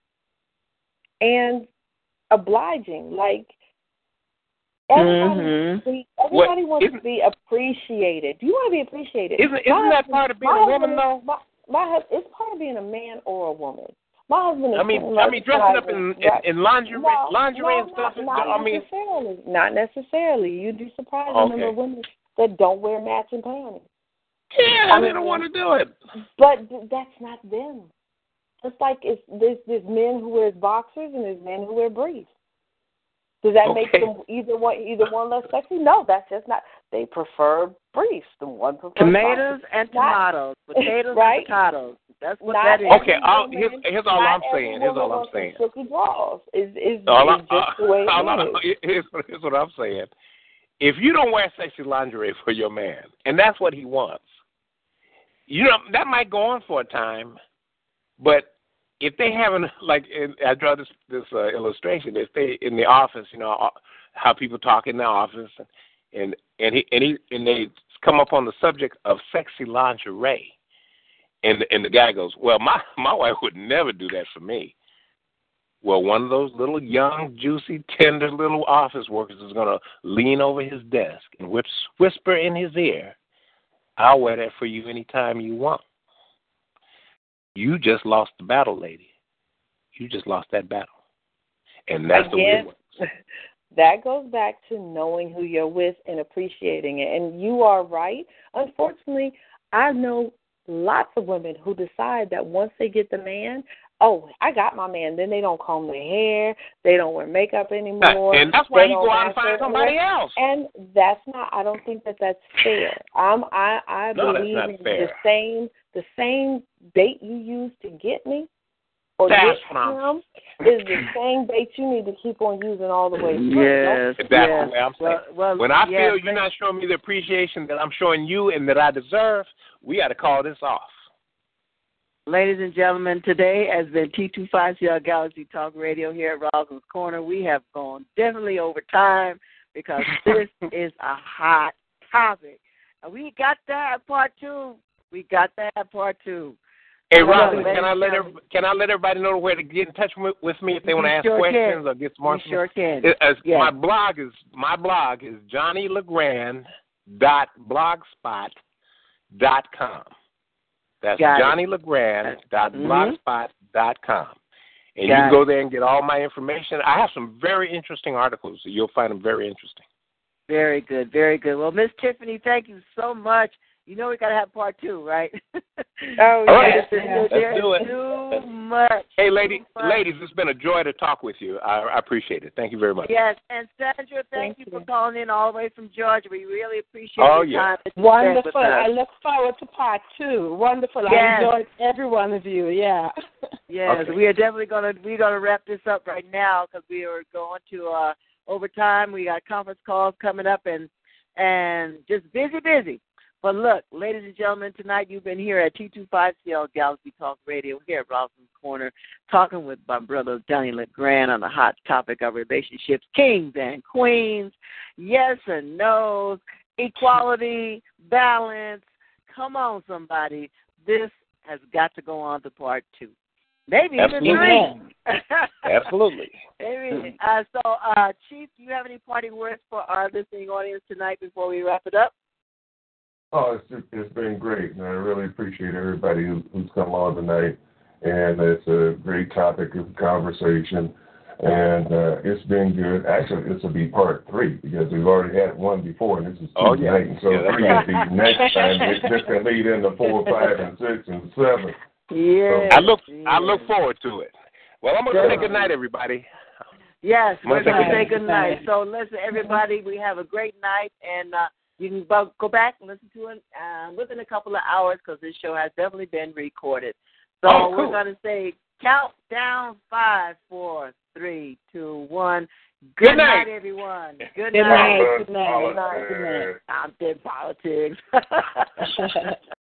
and obliging. Like everybody, Mhm. wants to be, everybody What- wants to be appreciated. Do you want to be appreciated? Isn't isn't that part of being a woman husband- though? My, my it's part of being a man or a woman. My husband is I mean, I mean, dressing up in right. in, in lingerie, No, lingerie no, and stuff. Not, not I mean, necessarily. Not necessarily. You'd be surprised the number Okay. of women that don't wear matching panties. yeah, I they don't want to do it. But that's not them. Just like it's there's there's men who wear boxers and there's men who wear briefs. Does that make them either one either one less sexy? No, that's just not. They prefer briefs. The one prefers Tomatoes boxers. and Not- tomatoes. <laughs> Potatoes Right. and potatoes. That's what Not that is. Okay, all, every here's, here's all I'm saying. Here's all I'm wants some saying. Silky draws is is, All is I'm, just the way it all I'm- is. <laughs> here's, here's what I'm saying. If you don't wear sexy lingerie for your man, and that's what he wants, you know that might go on for a time, but if they haven't <laughs> like, I draw this this uh, illustration. If they in the office, you know uh, how people talk in the office, and and he and he and they come up on the subject of sexy lingerie, and and the guy goes, "Well, my <laughs> my wife would never do that for me." Well, one of those little young, juicy, tender little office workers is going to lean over his desk and whis- whisper in his ear, I'll wear that for you anytime you want. You just lost the battle, lady. You just lost that battle. And that's the way it works. <laughs> that goes back to knowing who you're with and appreciating it. And you are right. Unfortunately, I know lots of women who decide that once they get the man, oh, I got my man. Then they don't comb their hair, they don't wear makeup anymore. And that's why you go out and find somebody else. And that's not. I don't think that that's fair. Um, I I No, believe in fair. the same the same bait you used to get me or That's get what I'm him is the same bait you need to keep on using all the way through. Yes, That's yes. the way I'm saying. Well, well, When I yes, feel you're not showing me the appreciation that I'm showing you and that I deserve, we got to call this off. Ladies and gentlemen, today has been T25CL Galaxy Talk Radio here at Rosalind's Corner. We have gone definitely over time because <laughs> this is a hot topic. And we got that part two. We got that part too. Hey, Robin, can I let every, can I let everybody know where to get in touch with, with me if they want to ask sure questions can. or get some more We sure can. It- as Yes. My blog is my blog is Johnny Legrand dot blogspot dot com. That's Got. Johnny Legrand dot blogspot dot com. And you can go there and get all my information. I have some very interesting articles. You'll find them very interesting. Very good, very good. Well, Miss Tiffany, thank you so much. You know we got to have part two, right? <laughs> Oh, All right. yes. There's Let's do it. too much. Hey, lady, much. ladies, it's been a joy to talk with you. I, I appreciate it. Thank you very much. Yes, and Sandra, thank, Thank you, you. for calling in all the way from Georgia. We really appreciate Oh, your yeah. time. that you Wonderful. I look forward to part two. Wonderful. Yes. I enjoyed every one of you. Yeah. <laughs> Yes, Okay. we are definitely gonna we're gonna wrap this up right now because we are going to uh overtime. We got conference calls coming up and and just busy, busy. But look, ladies and gentlemen, tonight you've been here at T25CL Galaxy Talk Radio here at Robinson's Corner, talking with my brother Johnny LeGrand on the hot topic of relationships, kings and queens, yes and no's, equality, balance. Come on, somebody. This has got to go on to part two. Maybe even Absolutely. three. <laughs> Absolutely. Maybe. Uh, so, uh, Chief, do you have any parting words for our listening audience tonight before we wrap it up? Oh, it's just, it's been great, and I really appreciate everybody who, who's come on tonight. And it's a great topic of conversation, and uh, it's been good. Actually, this will be part three because we've already had one before, and this is two Oh, yeah. tonight, and so Yeah, that's three right. will be next time. It, this can lead into four, five, and six, and seven. Yes. I look yes. I look forward to it. Well, I'm gonna say good night, everybody. Yes, we're going to say say good good night. night. So, listen, everybody, we have a great night, and uh, you can bo- go back and listen to it uh, within a couple of hours because this show has definitely been recorded. So Oh, cool. we're going to say count down five, four, three, two, one. Good night. everyone. Good, night. Good night. Good night. Good night. Politics. I'm dead politics. <laughs>